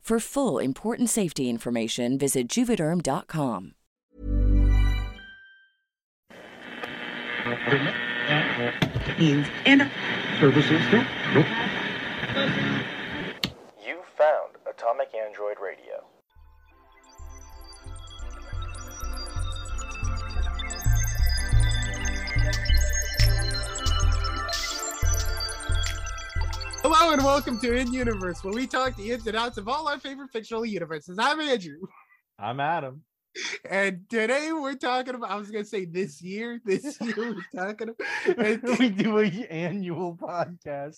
For full important safety information, visit juvederm.com. and Services? You found Atomic Android Radio. Hello and welcome to In Universe, where we talk the ins and outs of all our favorite fictional universes. I'm Andrew, I'm Adam. and today we're talking about. I was gonna say this year. This year we're talking about. we do an annual podcast.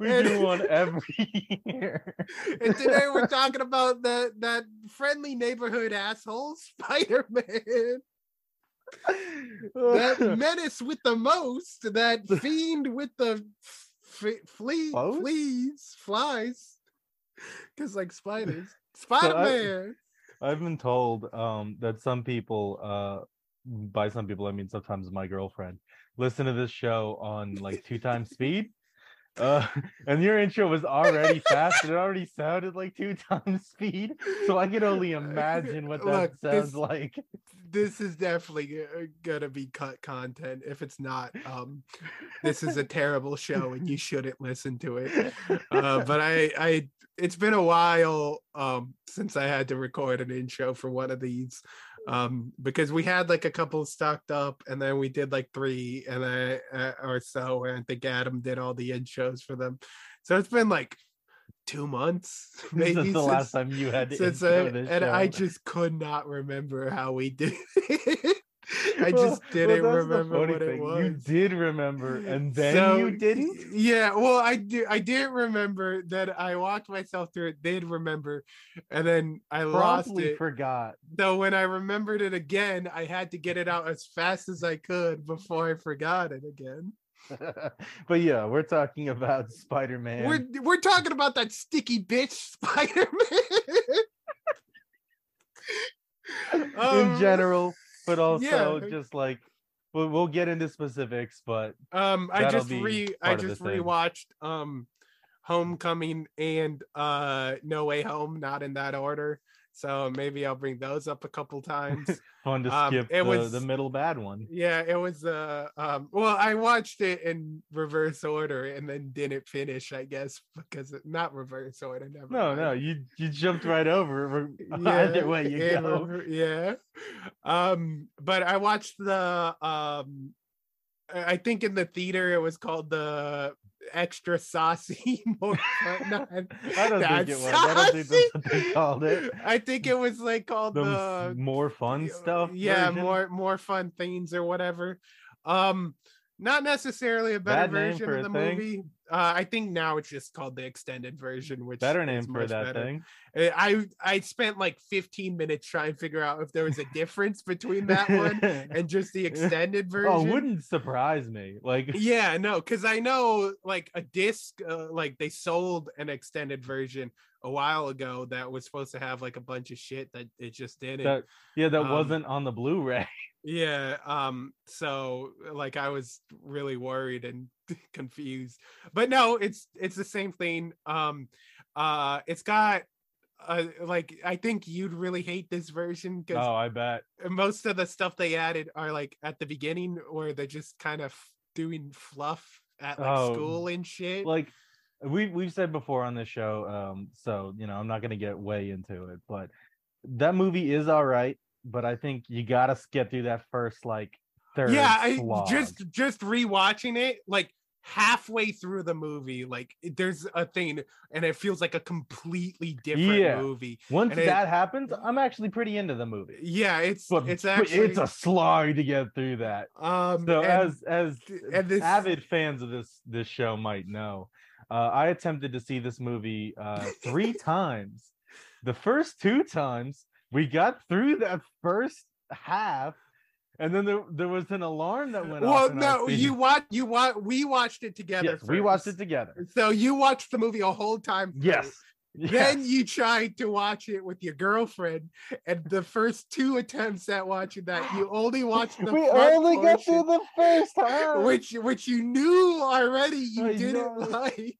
We And- do one every year. and today we're talking about that that friendly neighborhood asshole Spider-Man, that menace with the most, that fiend with the f- flea Foes? fleas, flies, because like spiders, I- Spider-Man. I've been told um, that some people, uh, by some people I mean sometimes my girlfriend, listen to this show on like two times speed. Uh, and your intro was already fast. and It already sounded like two times speed. So I can only imagine what that Look, sounds this- like. this is definitely uh, gonna be cut content. If it's not, um, this is a terrible show and you shouldn't listen to it. Uh, but I, I, it's been a while um, since I had to record an intro for one of these, um, because we had like a couple stocked up, and then we did like three, and I, uh, or so, and I think Adam did all the intros for them. So it's been like two months, maybe Since the last time you had to since I, and I just could not remember how we did it. I just well, didn't the remember what it was. You did remember, and then So, you didn't. Yeah, well, I do. I didn't remember that I walked myself through it. Did remember, and then I lost Promptly it. forgot. Though when I remembered it again, I had to get it out as fast as I could before I forgot it again. but yeah, we're talking about Spider-Man. We're we're talking about that sticky bitch Spider Man. in um, general, but also yeah. just like we'll, we'll get into specifics, but Um, I just re I part of the just thing. rewatched um Homecoming and uh No Way Home, not in that order. So maybe I'll bring those up a couple times. fun to Um, skip it the, was- the middle bad one. yeah, it was uh um well I watched it in reverse order and then didn't finish, I guess, because it, not reverse order, never. No, mind. no, you you jumped right over. Yeah, Either way you in go. yeah. Um, but I watched the um I think in the theater it was called the extra saucy more fun. I don't that think it was. I don't think that's what they called it. I think it was like called The the more fun y- stuff. Yeah, version. more more fun things or whatever. Um not necessarily a better Bad version of the thing. Uh, I think now it's just called the extended version, which Better name for that better. thing. Uh, I I spent like 15 minutes trying to figure out if there was a difference between that one and just the extended version. oh, wouldn't surprise me. Like Yeah, no, because I know like a disc, uh, like they sold an extended version a while ago that was supposed to have like a bunch of shit that it just didn't. that yeah, that Um, wasn't on the Blu-ray. Yeah, um so like I was really worried and confused. But no, it's it's the same thing. Um uh it's got uh, like I think you'd really hate this version because Oh, I bet. most of the stuff they added are like at the beginning or they're just kind of doing fluff at like Oh, school and shit. Like we we've said before on this show, um, so you know, I'm not gonna get way into it, but that movie is all right, but I think you gotta get through that first like yeah, I just just rewatching it like halfway through the movie like there's a thing and it feels like a completely different Yeah. movie once and it- that happens, I'm actually pretty into the movie. yeah it's But it's actually it's a slog to get through that. um So and- as as and this- avid fans of this this show might know, uh, I attempted to see this movie uh, three times. The first two times we got through that first half, and then there there was an alarm that went off. well no you watch you watch we watched it together Yes, we watched it together. so you watched the movie a whole time through. Yes. Then you tried to watch it with your girlfriend, and the first two attempts at watching that, you only watched the we only got through the first half. which which you knew already you I didn't know. like.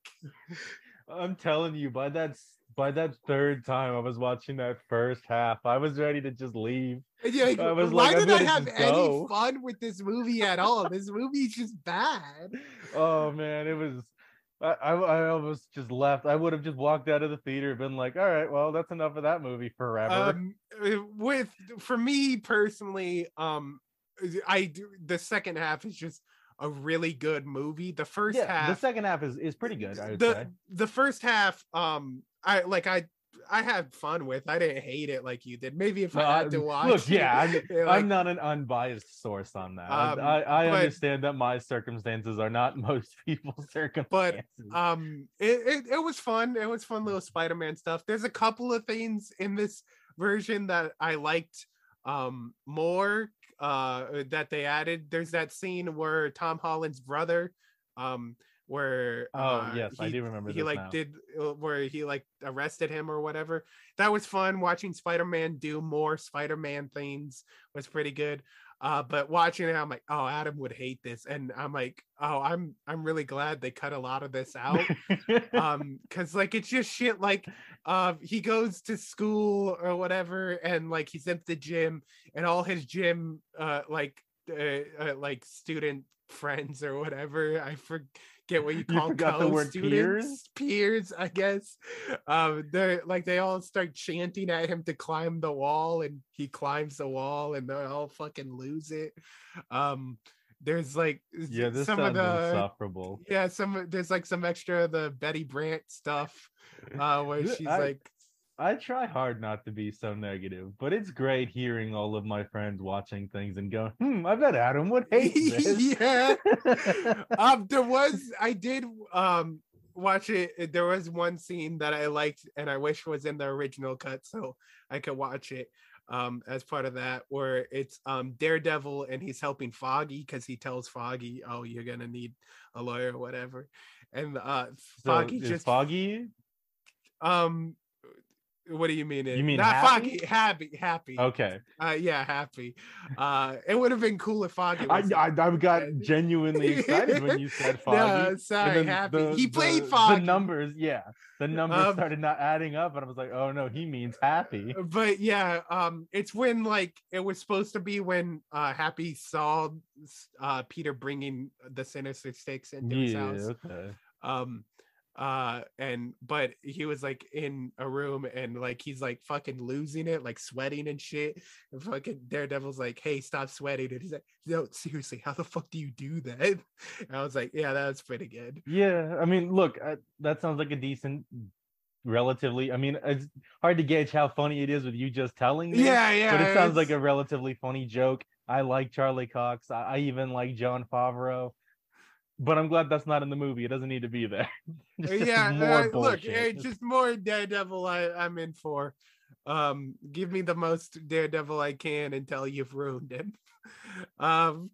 I'm telling you, by that by that third time I was watching that first half, I was ready to just leave. You're like, I was why like, did I gonna have any go." fun with this movie at all? This movie's just bad. Oh man, it was. I, I I almost just left. I would have just walked out of the theater been like, "All right, well, that's enough of that movie forever." Um, uh, with for me personally, um, I do the second half is just a really good movie. The first yeah, half, the second half is is pretty good. I would the say. the first half um i like i i had fun with i didn't hate it like you did maybe if i had I- to watch Look, yeah, I'm, it, I'm not an unbiased source on that. I- Um, I, I but- understand that my circumstances are not most people's circumstances. But um it, it, it was fun it was fun little spider-man stuff there's a couple of things in this version that i liked um more uh that they added there's that scene where tom holland's brother um where Oh, uh, yes, I he- do remember he like now. did uh, where he like arrested him or whatever. That was fun. Watching spider-man do more spider-man things was pretty good. Uh but watching it i'm like oh adam would hate this. And i'm like oh i'm i'm really glad they cut a lot of this out. Um because like it's just shit like uh he goes to school or whatever and like he's at the gym and all his gym uh like uh, uh like student friends or whatever i forget what you You call forgot the word students peers i guess. Um they're like they all start chanting at him to climb the wall and he climbs the wall and they all fucking lose it. Um there's like yeah, this some of the insufferable. yeah some there's like some extra of the betty brant stuff uh where she's I- like I try hard not to be so negative, but it's great hearing all of my friends watching things and going, "Hmm, I bet Adam would hate this." yeah um there was i did um watch it there was one scene that i liked and i wish was in the original cut so i could watch it um as part of that where it's um daredevil and he's helping foggy because he tells foggy oh you're gonna need a lawyer or whatever and uh foggy is just foggy. um what do you mean it- You mean not happy? foggy happy happy Okay, uh yeah happy uh it would have been cool if foggy I, was I I got genuinely excited when you said foggy. No, sorry, happy. the- he played the- foggy. The numbers, yeah, the numbers Um, started not adding up, and I was like, "Oh no, he means happy." but yeah um it's when like it was supposed to be when uh happy saw uh peter bringing the sinister six into his Yeah, house okay. um uh and but he was like in a room and like he's like fucking losing it like sweating and shit and fucking daredevil's like hey stop sweating and he's like no seriously how the fuck do you do that and i was like yeah that was pretty good Yeah, I mean, look, uh, that sounds like a decent, relatively. I mean, it's hard to gauge how funny it is with you just telling me. yeah yeah but it sounds like a relatively funny joke. I like Charlie Cox. I, I even like Jon Favreau. But I'm glad that's not in the movie. It doesn't need to be there. Just yeah, more uh, look, just more Daredevil. I, I'm in for. Um, give me the most Daredevil I can until you've ruined him. Um,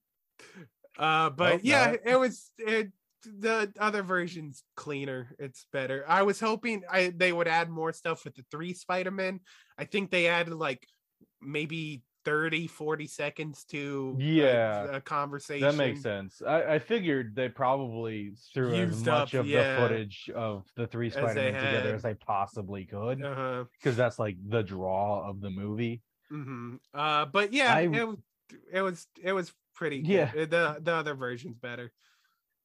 uh, but yeah, it was it. The other version's cleaner. It's better. I was hoping I they would add more stuff with the three Spider Men. I think they added like maybe 30, 40 seconds to Yeah, a, conversation. That makes sense. I, I figured they probably threw as much up, of yeah, the footage of the three Spider-Man together had. as they possibly could, Uh-huh. because that's like the draw of the movie. hmm Uh, but yeah, I- it was it was it was pretty. Good. Yeah. Uh, the the other version's better.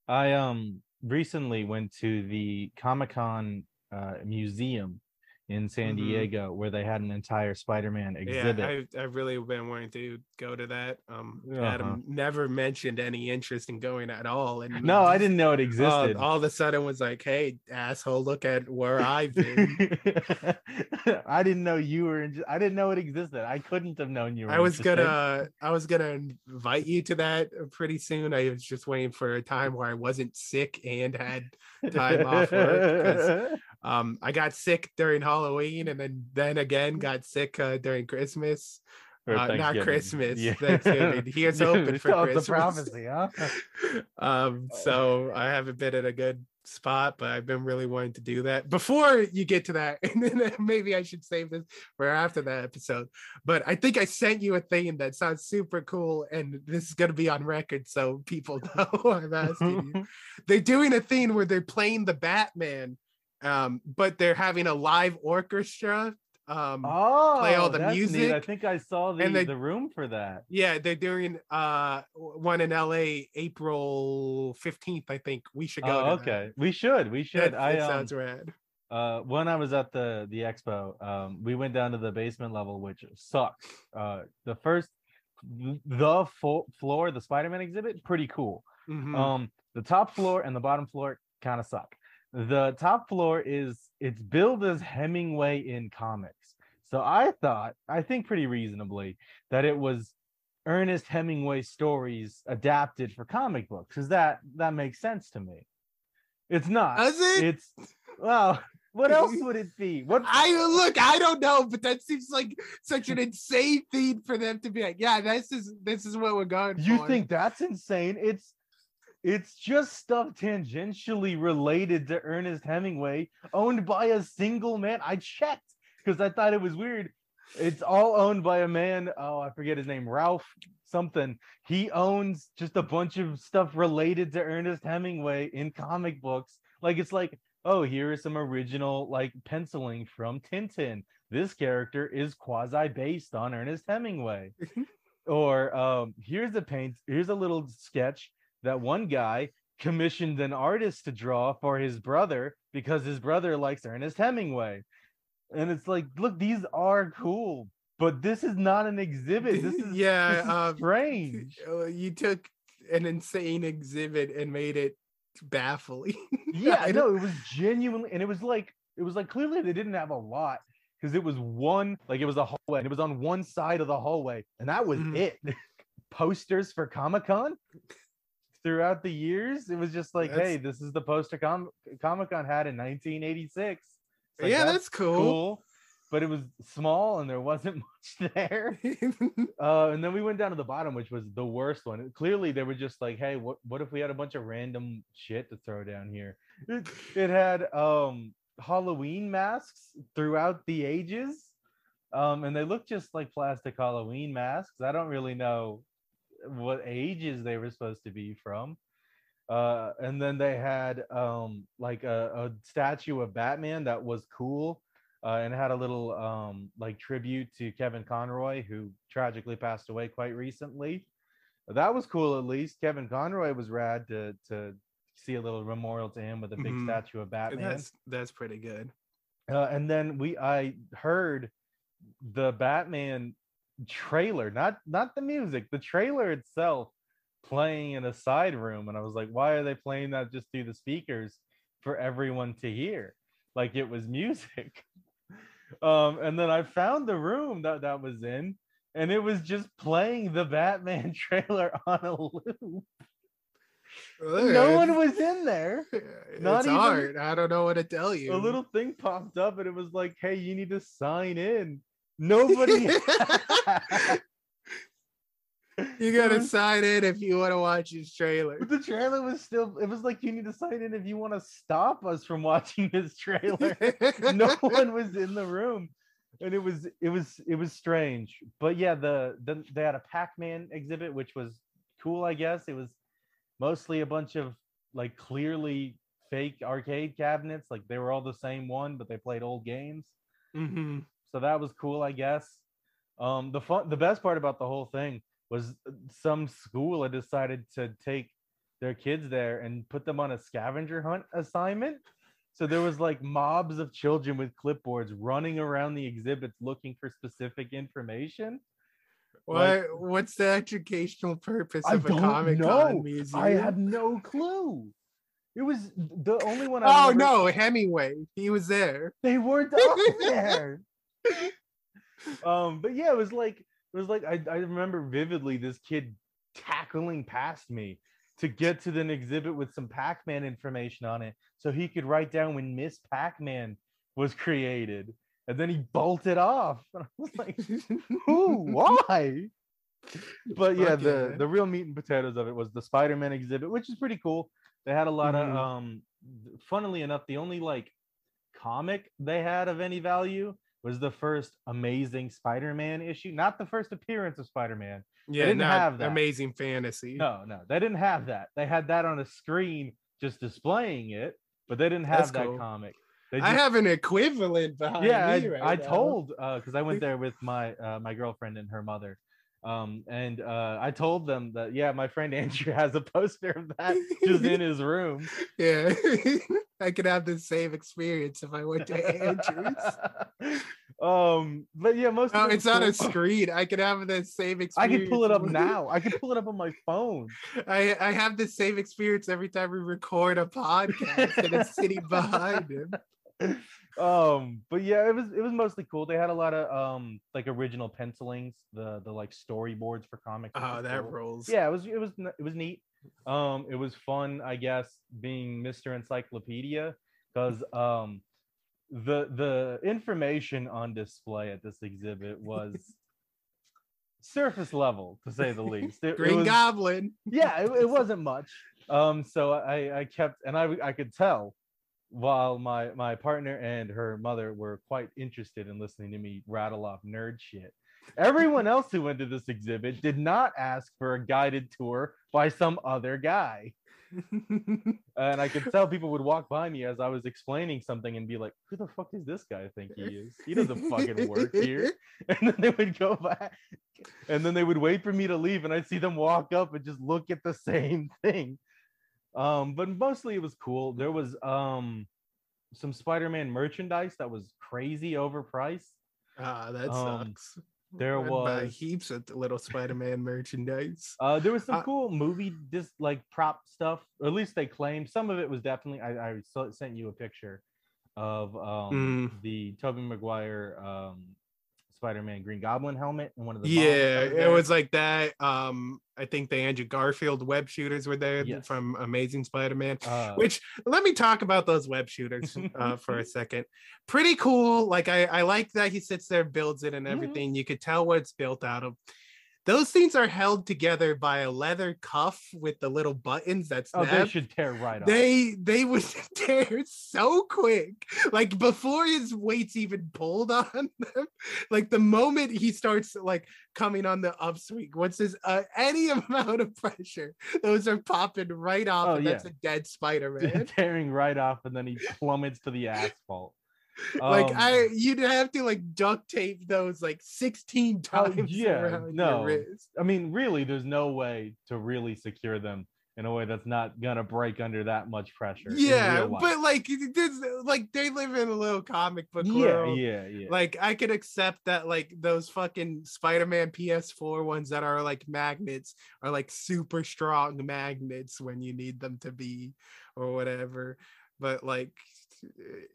I um recently went to the Comic Con uh, museum in San Mhm. Diego where they had an entire Spider-Man exhibit. Yeah, I've, I've really been wanting to go to that. Um, Uh-huh. Adam never mentioned any interest in going at all, and no, I didn't know it uh, existed. all of a sudden was like, "Hey, asshole, look at where I've been." I didn't know you were. In, I didn't know it existed. I couldn't have known you were. I was interested. gonna I was gonna invite you to that uh, pretty soon. I was just waiting for a time where I wasn't sick and had time off work Um, I got sick during Halloween, and then then again got sick uh, during Christmas. Uh, not Christmas. Yeah. Thanksgiving. He is open for Oh, Christmas. a prophecy, huh? um, so I haven't been in a good spot, but I've been really wanting to do that. Before you get to that, and then maybe I should save this for after that episode. But I think I sent you a thing that sounds super cool, and this is gonna be on record, so people know I'm asking you they're doing a thing where they're playing the Batman, um, but they're having a live orchestra. Um, Oh, all the that's neat. I think I saw the, and they- the room for that. yeah, they're doing uh one in LA April 15th, I think. We should go. Oh, to that. okay. We should. We should. That, I that um, sounds rad. uh when I was at the the expo, um, we went down to the basement level, which sucks. Uh, the first, the full floor, the Spider-Man exhibit, pretty cool. Mhm. Um, the top floor and the bottom floor kind of suck. The top floor is it's billed as Hemingway in comics. So I thought, I think pretty reasonably, that it was Ernest Hemingway stories adapted for comic books, because that that makes sense to me. It's not. Does it? It's well, what else would it be? What I look, I don't know, but that seems like such an insane thing for them to be like, yeah, this is this is what we're going for. you for. think that's insane it's it's just stuff tangentially related to ernest hemingway owned by a single man. I checked because i thought it was weird. It's all owned by a man oh i forget his name ralph something. He owns just a bunch of stuff related to ernest hemingway in comic books. Like it's like oh here is some original like penciling from tintin. This character is quasi based on ernest hemingway. Or um here's a paint here's a little sketch that one guy commissioned an artist to draw for his brother because his brother likes Ernest Hemingway. And it's like, look, these are cool, but this is not an exhibit. This is yeah, this is um, strange. you took an insane exhibit and made it baffling. Yeah, I know it was genuinely, and it was like it was like clearly they didn't have a lot because it was one like it was a hallway and it was on one side of the hallway, and that was Mhm. it. Posters for Comic Con throughout the years. It was just like, That's- hey, this is the poster com- Comic Con had in 1986. Like, yeah, that's cool. Cool, But it was small and there wasn't much there. Uh, and then we went down to the bottom, which was the worst one. Clearly, they were just like, "Hey, what what if we had a bunch of random shit to throw down here?" It, it had um Halloween masks throughout the ages, um, and they look just like plastic Halloween masks. I don't really know what ages they were supposed to be from. Uh, and then they had um like a, a statue of Batman that was cool uh, and had a little um, like tribute to Kevin Conroy, who tragically passed away quite recently. That was cool, at least. Kevin Conroy was rad to to see a little memorial to him with a big Mhm. statue of Batman. that's that's pretty good. Uh, and then we I heard the Batman trailer, not not the music, the trailer itself playing in a side room, and I was like, why are they playing that just through the speakers for everyone to hear? Like it was music. um, and then I found the room that that was in, and it was just playing the Batman trailer on a loop. no one was in there. It's not even- hard. I don't know what to tell you. A little thing popped up and it was like, "Hey, you need to sign in." Nobody. you gotta sign in if you want to watch his trailer. But the trailer was still. It was like you need to sign in if you want to stop us from watching this trailer. no one was in the room, and it was it was it was strange. But yeah, the, the they had a Pac-Man exhibit, which was cool. I guess it was mostly a bunch of like clearly fake arcade cabinets. Like they were all the same one, but they played old games. hmm so that was cool i guess um the fun the best part about the whole thing was some school had decided to take their kids there and put them on a scavenger hunt assignment so there was like mobs of children with clipboards running around the exhibits looking for specific information What what's the educational purpose I of a Comic. Con museum? i had no clue it was the only one I Oh remember- no, Hemingway. He was there. they weren't up there. um, but yeah, it was like it was like I, I remember vividly this kid tackling past me to get to an exhibit with some Pac-Man information on it, so he could write down when Miss Pac-Man was created, and then he bolted off. And I was like, who? Why? But yeah, the the real meat and potatoes of it was the Spider-Man exhibit, which is pretty cool. They had a lot Mhm. of um funnily enough, the only like comic they had of any value was the first amazing Spider-Man issue, not the first appearance of Spider-Man. Yeah, didn't not have that. Amazing Fantasy. No, no, they didn't have that. They had that on a screen just displaying it, but they didn't have That's that cool. comic. They I have an equivalent behind yeah, me I, right I told because I went there with my uh, my girlfriend and her mother, um, and uh, I told them that yeah, my friend Andrew has a poster of that just in his room. Yeah, I could have the same experience if I went to Andrews. um, but yeah, most. No, of it's on a screen. I could have the same experience. I can pull it up now. I can pull it up on my phone. I I have the same experience every time we record a podcast and it's sitting behind him. um but yeah it was it was mostly cool they had a lot of um like original pencilings the the like storyboards for comics Oh, was that cool. rolls. yeah it was it was it was neat um it was fun i guess being mr encyclopedia because um the the information on display at this exhibit was surface level to say the least It- it Green was- Goblin. yeah it, it wasn't much um so i i kept and i i could tell while my my partner and her mother were quite interested in listening to me rattle off nerd shit everyone else who went to this exhibit did not ask for a guided tour by some other guy. And i could tell people would walk by me as i was explaining something and be like who the fuck is this guy I think he is? He doesn't fucking work here. And then they would go back and then they would wait for me to leave and i'd see them walk up and just look at the same thing um but mostly it was cool there was um some spider-man merchandise that was crazy overpriced Ah, that Um, sucks. there I'd was- heaps of little Spider-Man merchandise. uh there was some Uh, cool movie just like prop stuff or at least they claimed some of it was definitely i, I sent you a picture of um Mm. the tobey maguire um spider-man green goblin helmet and one of the Yeah, it was like that. Um, I think the Andrew Garfield web shooters were there Yes. from Amazing Spider-Man. uh, Which let me talk about those web shooters uh, for a second. Pretty cool. Like I, I like that he sits there, builds it, and everything. You could tell what it's built out of. Those things are held together by a leather cuff with the little buttons that oh they should tear right off They they would tear so quick, like before his weight's even pulled on them. Like the moment he starts like coming on the upswing, once there's uh, any amount of pressure, those are popping right off, Oh, and that's yeah. a dead Spider-Man. tearing right off and then he plummets to the asphalt like Um, I, you'd have to like duct tape those like 16 Oh, times yeah, around no. I mean, really, there's no way to really secure them in a way that's not gonna break under that much pressure. Yeah, but like, there's like they live in a little comic book yeah, world. yeah, yeah. Like I could accept that like those fucking Spider-Man PS4 ones that are like magnets are like super strong magnets when you need them to be or whatever. But like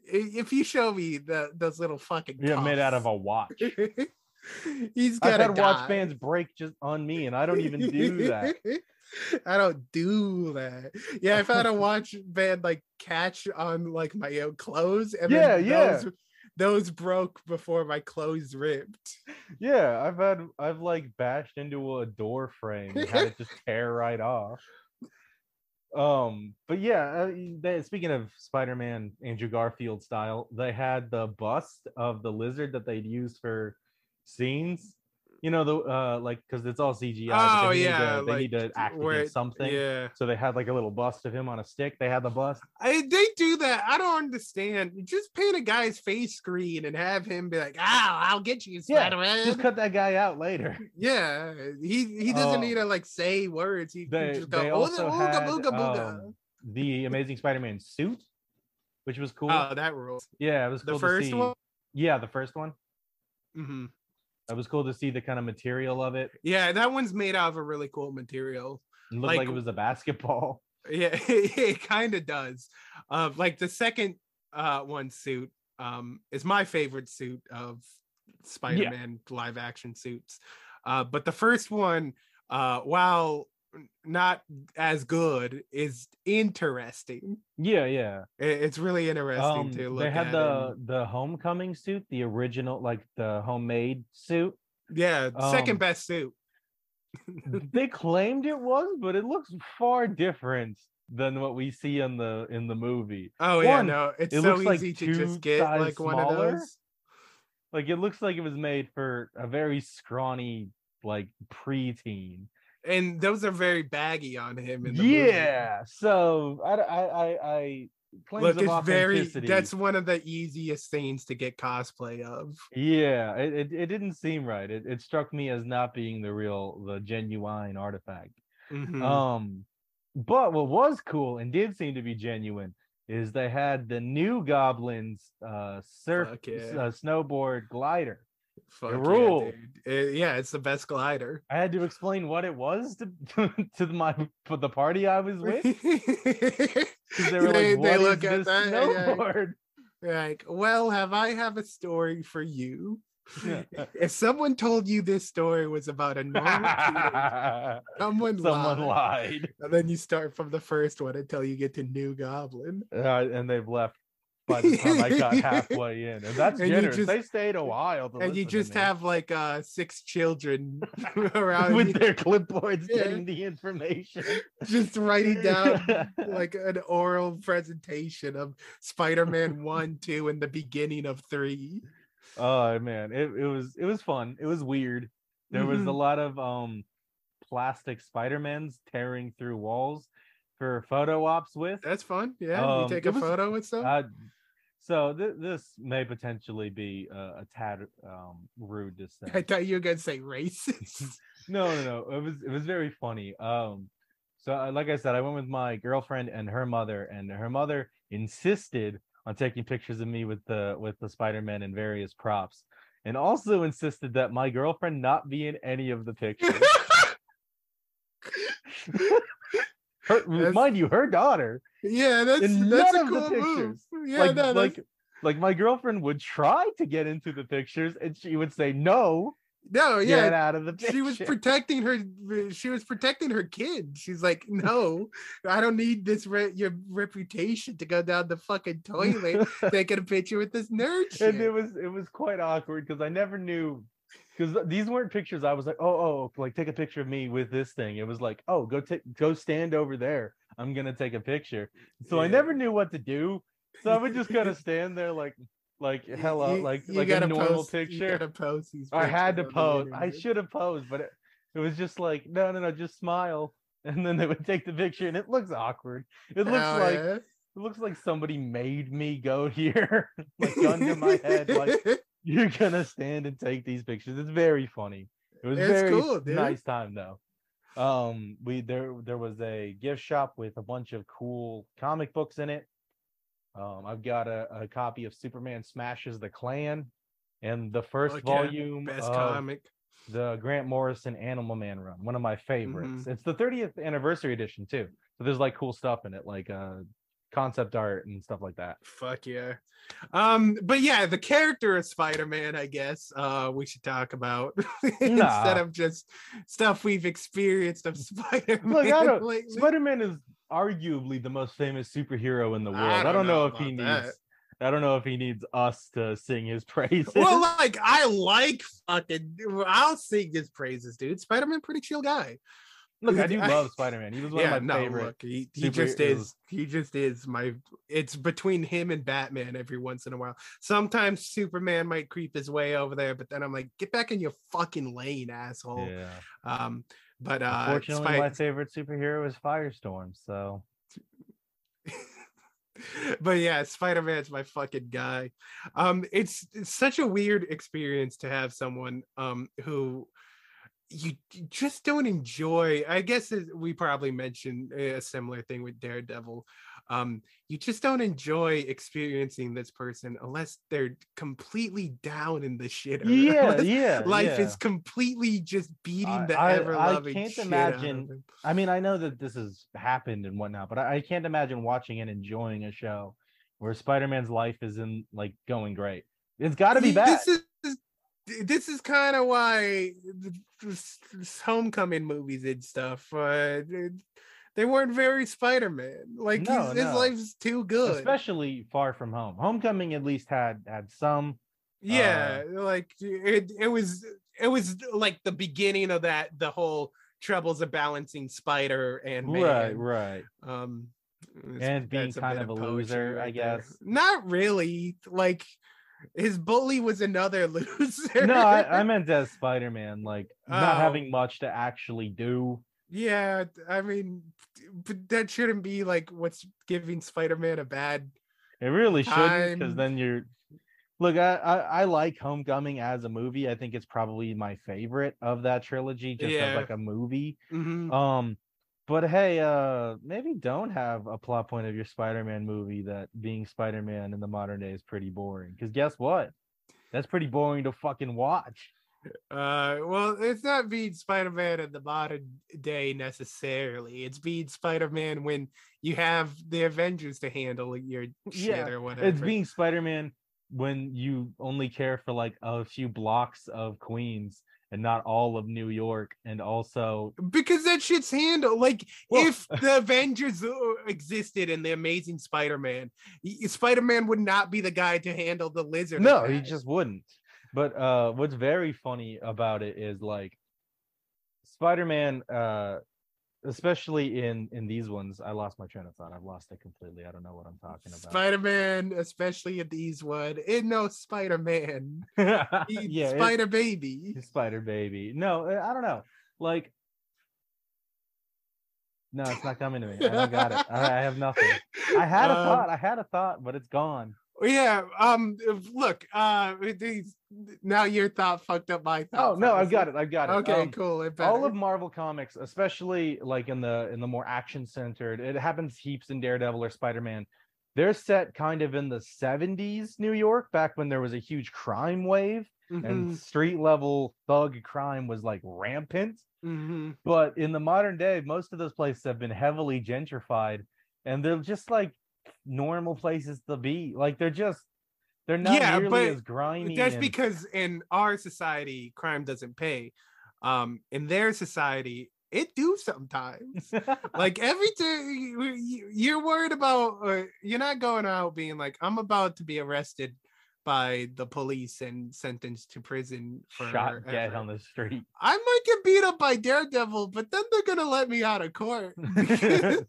if you show me the those little fucking yeah, made out of a watch. he's got watch bands break just on me, and I don't even do that. I don't do that. Yeah, if I had a watch band like catch on like my own clothes, and Yeah, then yeah. those, those broke before my clothes ripped. Yeah, I've had I've like bashed into a door frame and had it just tear right off. Um, but yeah, uh, they, speaking of Spider-Man, Andrew Garfield style, they had the bust of the lizard that they'd used for scenes. You know, the uh, like because it's all CGI. Oh they need yeah, to, they like need to act where something. Yeah, So they had like a little bust of him on a stick. They had the bust. I, they do that. I don't understand. Just paint a guy's face screen and have him be like, "Ah, I'll get you, Spider-Man." Just cut that guy out later. Yeah, he he doesn't Oh. need to like say words. He They- just go they also ooga, had, booga, booga." um, The Amazing Spider-Man suit, which was cool. Oh, that rules. yeah, it was The cool to first one. Yeah, the first one. hmm It was cool to see the kind of material of it. Yeah, that one's made out of a really cool material. It looked like, Like- it was a basketball. Yeah, it kind of does. Uh, like the second uh one suit um is my favorite suit of Spider-Man live action suits. Uh, but the first one, uh, while not as good, is interesting. Yeah, yeah. It's really interesting Um, to look they had the and- the homecoming suit, the original, like the homemade suit. yeah, second um, best suit. they claimed it was, but it looks far different than what we see in the in the movie. Oh yeah, no, it's it so looks like easy to just get like one smaller. of those. Like it looks like it was made for a very scrawny, like preteen. And those are very baggy on him in the movie. Yeah. So I I I, I Look, it's very that's one of the easiest things to get cosplay of. Yeah, it, it, it didn't seem right. It, it struck me as not being the real, the genuine artifact. Mhm. Um, but what was cool and did seem to be genuine is they had the new Goblins uh surf yeah. uh, snowboard glider. Fuck yeah, ruled. dude. Uh, yeah, it's the best glider. I had to explain what it was to to my for the party I was with they were like, "What is this and you're like- snowboard?" like, well, have I have a story for you? Yeah. If someone told you this story was about a normal someone, Someone lied. lied. And then you start from the first one until you get to New Goblin. Uh, and they've left by the time I got halfway in, and that's And generous. just- they stayed a while, and you just have like uh six children around with you, their clipboards Yeah. getting the information. just writing down like an oral presentation of Spider-Man 1, 2, and the beginning of 3. oh man, it, it was it was fun. It was weird. There was a Mhm. lot of um plastic Spider-Mans tearing through walls for photo ops with. That's fun. Yeah. Um, you take a was- photo with stuff. Uh, so th- this may potentially be uh, a tad um, rude to say. I thought you were gonna say racist. no no no it was it was very funny um so uh, like i said i went with my girlfriend and her mother and her mother insisted on taking pictures of me with the with the spider-man and various props and also insisted that my girlfriend not be in any of the pictures her, mind you her daughter yeah, that's In that's none a of the cool move. Yeah, like no, like like my girlfriend would try to get into the pictures and she would say no no, yeah, get out of the picture She was protecting her. She was protecting her kid. She's like, no, I don't need this re- your reputation to go down the fucking toilet taking a picture with this nerd shit. and it was it was quite awkward because I never knew because these weren't pictures. I was like, oh, oh, oh, like take a picture of me with this thing. It was like, oh, go take, go stand over there. I'm gonna take a picture. So I never knew what to do. So I would just kind of stand there, like, like hello, you- like you like a normal post- picture. I had to pictures on the pose. I should have posed, but it, it was just like, no, no, no, just smile. And then they would take the picture, and it looks awkward. It looks Hell like yeah. it looks like somebody made me go here, like gun to my head, like you're gonna stand and take these pictures. It's very funny. It was It's very cool, nice time though. Um, we there there was a gift shop with a bunch of cool comic books in it. Um, I've got a, a copy of Superman Smashes the Klan and the first yeah, volume best of comic. the Grant Morrison Animal Man run, one of my favorites. Mhm. It's the 30th anniversary edition too. So there's like cool stuff in it, like uh concept art and stuff like that. Fuck yeah. Um, but yeah, the character of Spider-Man, I guess, uh, we should talk about instead of just stuff we've experienced of Spider-Man. Look, I don't. lately. Spider-Man is arguably the most famous superhero in the world. I I don't don't, know, know if he needs. I don't know if he needs us to sing his praises. Well, like I like fucking. I'll sing his praises, dude. Spider-Man, pretty chill guy. Look, I do love Spider-Man. He was one yeah, of my no, favorite. look, he, he just is. He just is my. It's between him and Batman every once in a while. Sometimes Superman might creep his way over there, but then I'm like, get back in your fucking lane, asshole. Yeah. Um, but uh, Unfortunately, Spy- my favorite superhero is Firestorm. So but yeah, Spider Man's my fucking guy. Um, it's, it's such a weird experience to have someone um who you just don't enjoy. I guess we probably mentioned a similar thing with Daredevil. Um, you just don't enjoy experiencing this person unless they're completely down in the shitter. yeah, yeah. Life yeah. is completely just beating the I- ever loving i can't shit out of imagine- I mean, I know that this has happened and whatnot, but I, I can't imagine watching and enjoying a show where Spider-Man's life is in like going great. It's got to be bad. This is this is kind of why th- this, this homecoming movies and stuff. Uh, they, weren't very Spider-Man. Like No, his no. life's too good. Especially Far From Home. Homecoming at least had had some. yeah, like it. It was it was like the beginning of that. The whole troubles of balancing Spider and man. Right, right. Um, And being kind of a loser, I there. guess. Not really. Like his bully was another loser. No, I, I meant as Spider-Man, like not Oh. having much to actually do. Yeah, I mean, but that shouldn't be like what's giving Spider-Man a bad. It really shouldn't, because then you're. Look, I, I I like Homecoming as a movie. I think it's probably my favorite of that trilogy, just Yeah. as like a movie. Mhm. Um, but hey, uh, maybe don't have a plot point of your Spider-Man movie that being Spider-Man in the modern day is pretty boring. Because guess what? That's pretty boring to fucking watch. Uh, well, it's not being Spider-Man in the modern day necessarily. It's being Spider-Man when you have the Avengers to handle your shit Yeah, or whatever. It's being Spider-Man when you only care for like a few blocks of Queens and not all of New York, and also because that shit's handled. Like Well- if the Avengers uh, existed and the Amazing Spider-Man, Spider-Man would not be the guy to handle the lizard. no, he just wouldn't. But uh, what's very funny about it is like Spider-Man, uh, especially in in these ones. I lost my train of thought. I've lost it completely. I don't know what I'm talking about. Spider-Man, especially in these one, in no Spider-Man, yeah, Spider Baby. Spider Baby. No, I don't know. Like, no, it's not coming to me. I don't got it. I, I have nothing. I had a Um, thought. I had a thought, but it's gone. Yeah. Um. Look. Uh. These. Now your thought fucked up my thought. Oh no, I've got it. I've got it. Okay. Um, cool. It all of Marvel comics, especially like in the in the more action centered, it happens heaps in Daredevil or Spider Man. They're set kind of in the 70s New York, back when there was a huge crime wave Mhm, and street level thug crime was like rampant. mhm. But in the modern day, most of those places have been heavily gentrified and they're just like normal places to be. Like they're just they're not Yeah, nearly as grimy. That's and- because in our society, crime doesn't pay. Um. In their society, it do sometimes. like every time you, you- you're worried about uh, you're not going out being like i'm about to be arrested by the police and sentenced to prison for shot dead on the street. i might get beat up by daredevil but then they're gonna let me out of court unless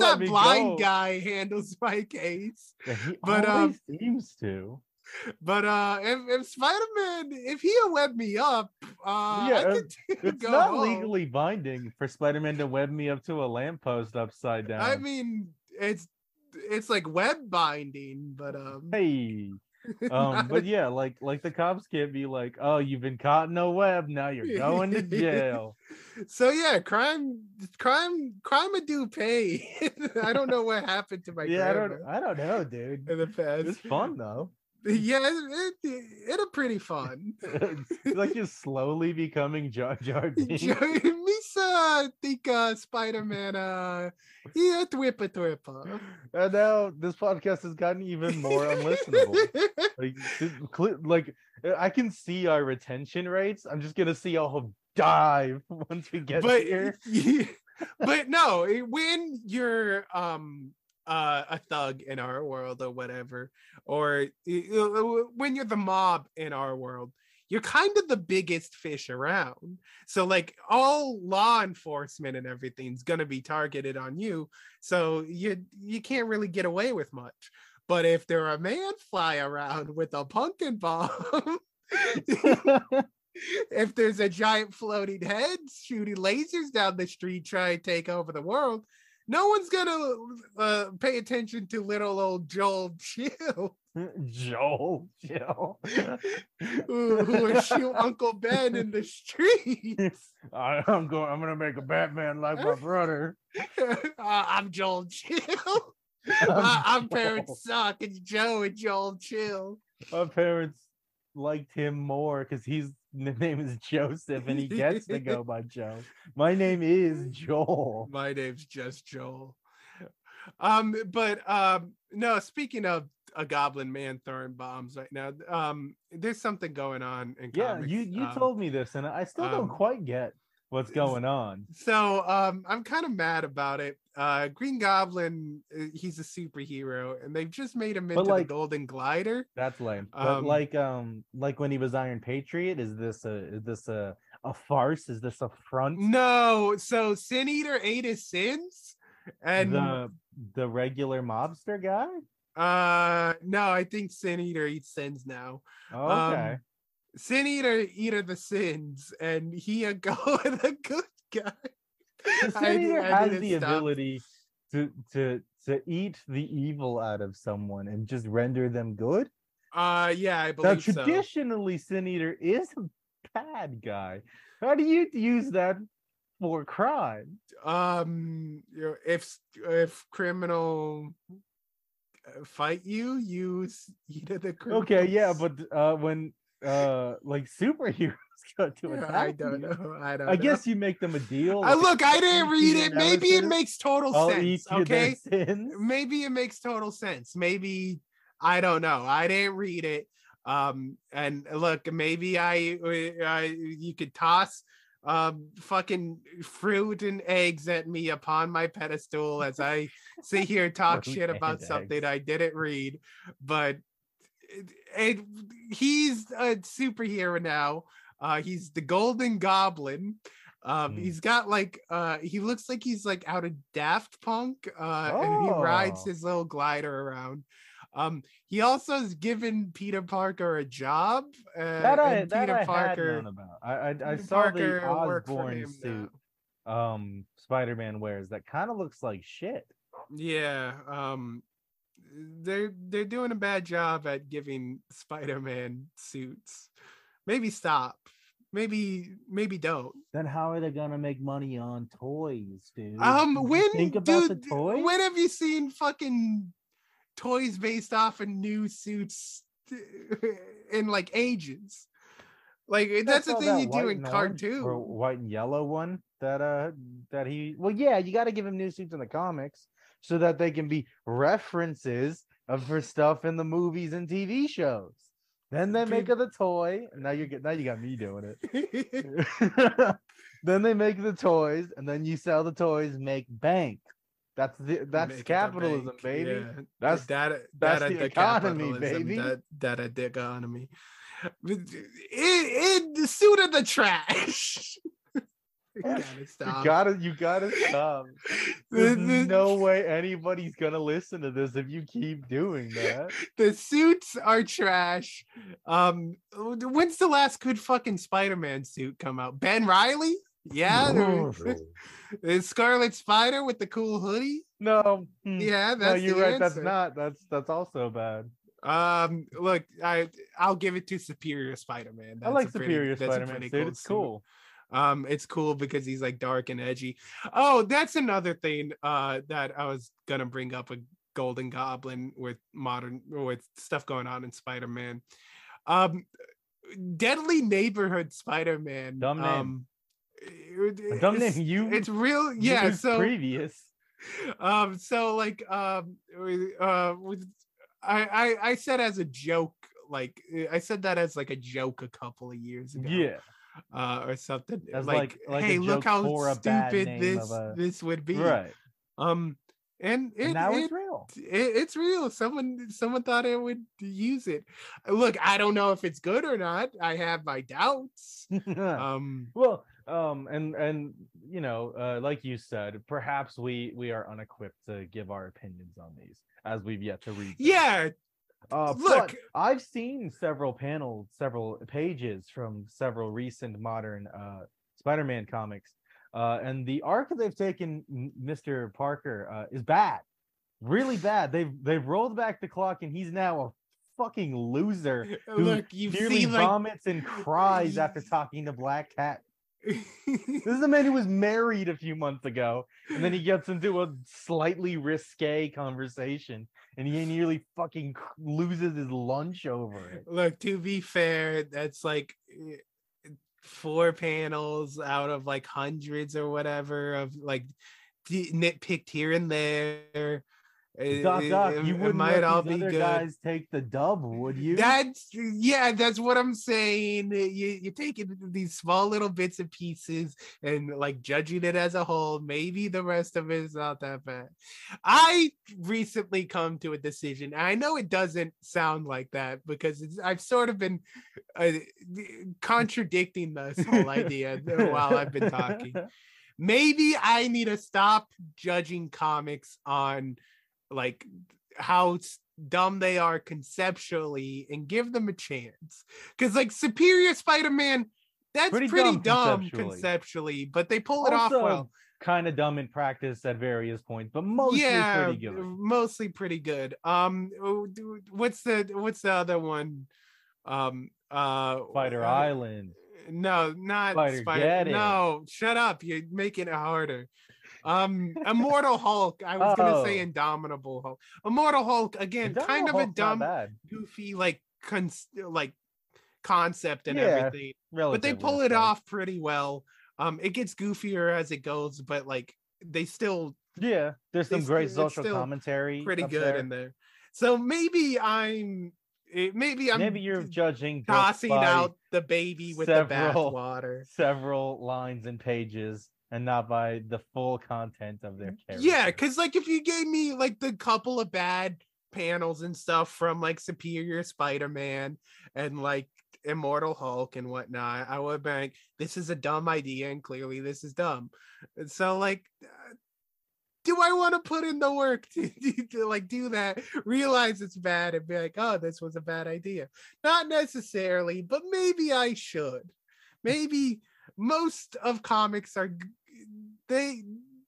that blind go. guy handles my case Yeah, he But, um, seems to. but uh if, if spider-man if he'll web me up uh Yeah, I It's go not home. legally binding for Spider-Man to web me up to a lamppost upside down. I mean, it's it's like web binding, but um, hey. Um, but yeah, like like the cops can't be like, oh, you've been caught in a web, now you're going to jail. so yeah, crime, crime, crime a do pay. I don't know what happened to my yeah, I don't I don't know, dude. in the past. It's fun though. Yeah, it, it, it'll pretty fun. like just slowly becoming Jar Jar Binks. Misa think uh Spider-Man uh yeah twippa twippa. And now this podcast has gotten even more unlistenable. like, like uh, I can see our retention rates. I'm just gonna see all dive once we get but here. yeah, but no, when you're um uh, a thug in our world or whatever, or when you're the mob in our world, you're kind of the biggest fish around. So like all law enforcement and everything's gonna be targeted on you. So you you can't really get away with much. But if there a man fly around with a pumpkin bomb, if there's a giant floating head shooting lasers down the street trying to take over the world, no one's gonna uh, pay attention to little old Joel Chill, Joel, Chill, who, who will shoot Uncle Ben in the street. I, I'm going. I'm gonna make a Batman like my brother. uh, I'm Joel Chill. Uh, I'm parents suck. It's Joe and Joel Chill. My parents liked him more because he's the name is Joseph and he gets to go by Joe. My name is Joel. My name's just Joel. Um, but um, no. Speaking of a goblin man throwing bombs right now, um, there's something going on in Yeah, comics. you you um, told me this, and I still um, don't quite get what's going on. So um, I'm kind of mad about it. Uh, Green Goblin, uh, he's a superhero, and they've just made him into like- the Golden Glider. That's lame. But Um, like um like when he was Iron Patriot, is this a is this a a farce? Is this a front? No, so Sin Eater ate his sins, and the the regular mobster guy? uh, no, I think Sin Eater eats sins now. Oh, Um, okay. Sin Eater eater the sins, and he a go a good guy. The I Sin Eater I has the stop. ability to to to eat the evil out of someone and just render them good. Uh, yeah, I Now, believe so. traditionally, Sin Eater is a bad guy. How do you use that for crime? um you know, if if criminal uh, fight you use either the Okay, yeah, but uh, when uh, like superheroes to attack, I don't you, know. I don't. I know. guess you make them a deal. I like, look. I didn't read it. Maybe it makes total I'll sense. Okay, maybe it makes total sense. Maybe I don't know. I didn't read it. Um, and look, maybe I, I you could toss um fucking fruit and eggs at me upon my pedestal as I sit here talk shit about something eggs. I didn't read, but it, it, he's a superhero now. Uh, he's the Golden Goblin. Um, Mm. he's got like uh, he looks like he's like out of Daft Punk, uh, and he rides Oh. his little glider around. Um, he also has given Peter Parker a job. Uh, that I that Peter I Parker, had known about. I I, I Peter saw Parker the Osborn suit now. um Spider-Man wears that kind of looks like shit. Yeah, um, they're they're doing a bad job at giving Spider-Man suits. Maybe stop. Maybe maybe don't. Then how are they gonna make money on toys, dude? Um, when think about dude, the toys? when have you seen fucking toys based off of new suits in like ages? Like I that's the thing that you do in orange- or cartoon. white and yellow one that uh that he well yeah you got to give him new suits in the comics so that they can be references of for stuff in the movies and TV shows. Then they make the toy. and Now you get now you got me doing it. then they make the toys, and then you sell the toys, make bank. That's the that's Make it the capitalism, baby. yeah. That's- data, that's data the economy, baby. That, data the economy. It, it, the suit of the trash. You gotta stop. You gotta you gotta stop. There's the- no way anybody's gonna listen to this if you keep doing that. the suits are trash. Um, when's the last good fucking Spider-Man suit come out? Ben Reilly? Yeah, the Scarlet Spider with the cool hoodie. No, mm, Yeah, no, that's you're the right. That's not. That's that's also bad. Um, look, I I'll give it to Superior Spider-Man. I like That's a pretty- Superior that's a Spider-Man pretty suit. It's suit. cool. Um, it's cool because he's like dark and edgy. Oh, that's another thing uh that I was gonna bring up a Golden Goblin with modern with stuff going on in Spider-Man. Um Deadly Neighborhood Spider-Man. Dumb name. Um, it- dumb it's- name you It's real, yeah. So previous. um so like um uh with I, I i said as a joke like i said that as like a joke a couple of years ago Yeah. Uh or something like, like- like hey look how for a bad stupid this a- this would be Right. um and it, And now it, it's real. it, it's real someone someone thought it would use it look i don't know if it's good or not i have my doubts um well, um, and and you know, uh, like you said, perhaps we we are unequipped to give our opinions on these as we've yet to read. them. yeah Uh, Look- I've seen several panels, several pages from several recent modern uh, Spider-Man comics, uh, and the arc that they've taken Mr. Parker uh, is bad, really bad. They've they've rolled back the clock, and he's now a fucking loser who look you've nearly seen like vomits and cries after talking to Black Cat. This is a man who was married a few months ago, and then he gets into a slightly risque conversation, and he nearly fucking loses his lunch over it. Look, to be fair, that's like eh, four panels out of like hundreds or whatever of like nitpicked here and there. It- Doc, Doc, it- you it wouldn't might let all be good. guys take the dub, would you? That's yeah, that's what I'm saying. You you take it these small little bits and pieces and like judging it as a whole. Maybe the rest of it is not that bad. I recently come to a decision. and I know it doesn't sound like that because it's, I've sort of been uh, contradicting this whole idea while I've been talking. Maybe I need to stop judging comics on like how dumb they are conceptually and give them a chance. Because like Superior Spider-Man, that's Pretty pretty, dumb dumb, conceptually. conceptually. but they pull it off well. kind of dumb in practice at various points, but mostly yeah, pretty good. mostly pretty good. Um, what's the what's the other one? Um, uh, Spider uh, Island. No, not Spider Spider. No, shut up. You're making it harder. Um, Immortal Hulk. I was gonna say Oh. Indomitable Hulk. Immortal Hulk again, kind of a Hulk's not dumb, goofy like cons- like concept and Yeah, everything, but they pull it suppose. off pretty well. Um, it gets goofier as it goes, but like they still Yeah, there's some great still- social commentary. pretty good there. in there. So maybe I'm, maybe I'm Maybe you're judging tossing out the baby with the bathwater. several lines and pages and not by the full content of their character. Yeah, because like if you gave me like the couple of bad panels and stuff from like Superior Spider-Man and like Immortal Hulk and whatnot, I would be like, this is a dumb idea, and clearly this is dumb. And so like uh, do I want to put in the work to, to like do that, realize it's bad and be like, oh, this was a bad idea? Not necessarily, but maybe I should. Maybe most of comics are they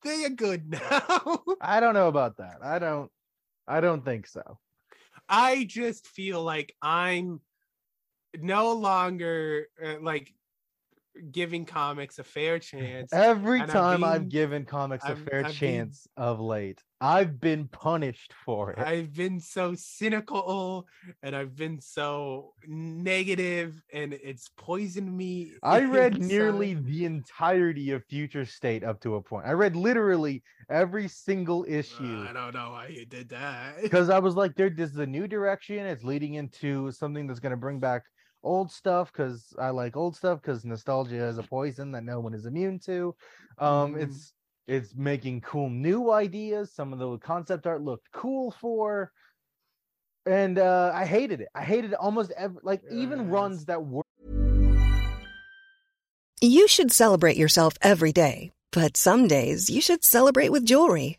they are good now. I don't know about that. I don't I don't think so. I just feel like I'm no longer uh, like giving comics a fair chance. Every and I'm time I've given comics a I'm- fair being- chance of late, I've been punished for it. I've been so cynical and I've been so negative and it's poisoned me. I read nearly the entirety of Future State up to a point. I read literally every single issue. Uh, I don't know why you did that. because I was like, there, this is a new direction. It's leading into something that's going to bring back old stuff because I like old stuff because nostalgia is a poison that no one is immune to. Um, Mhm. it's it's making cool new ideas. Some of the concept art looked cool for, and uh, I hated it. I hated almost every like even runs that were. You should celebrate yourself every day, but some days you should celebrate with jewelry.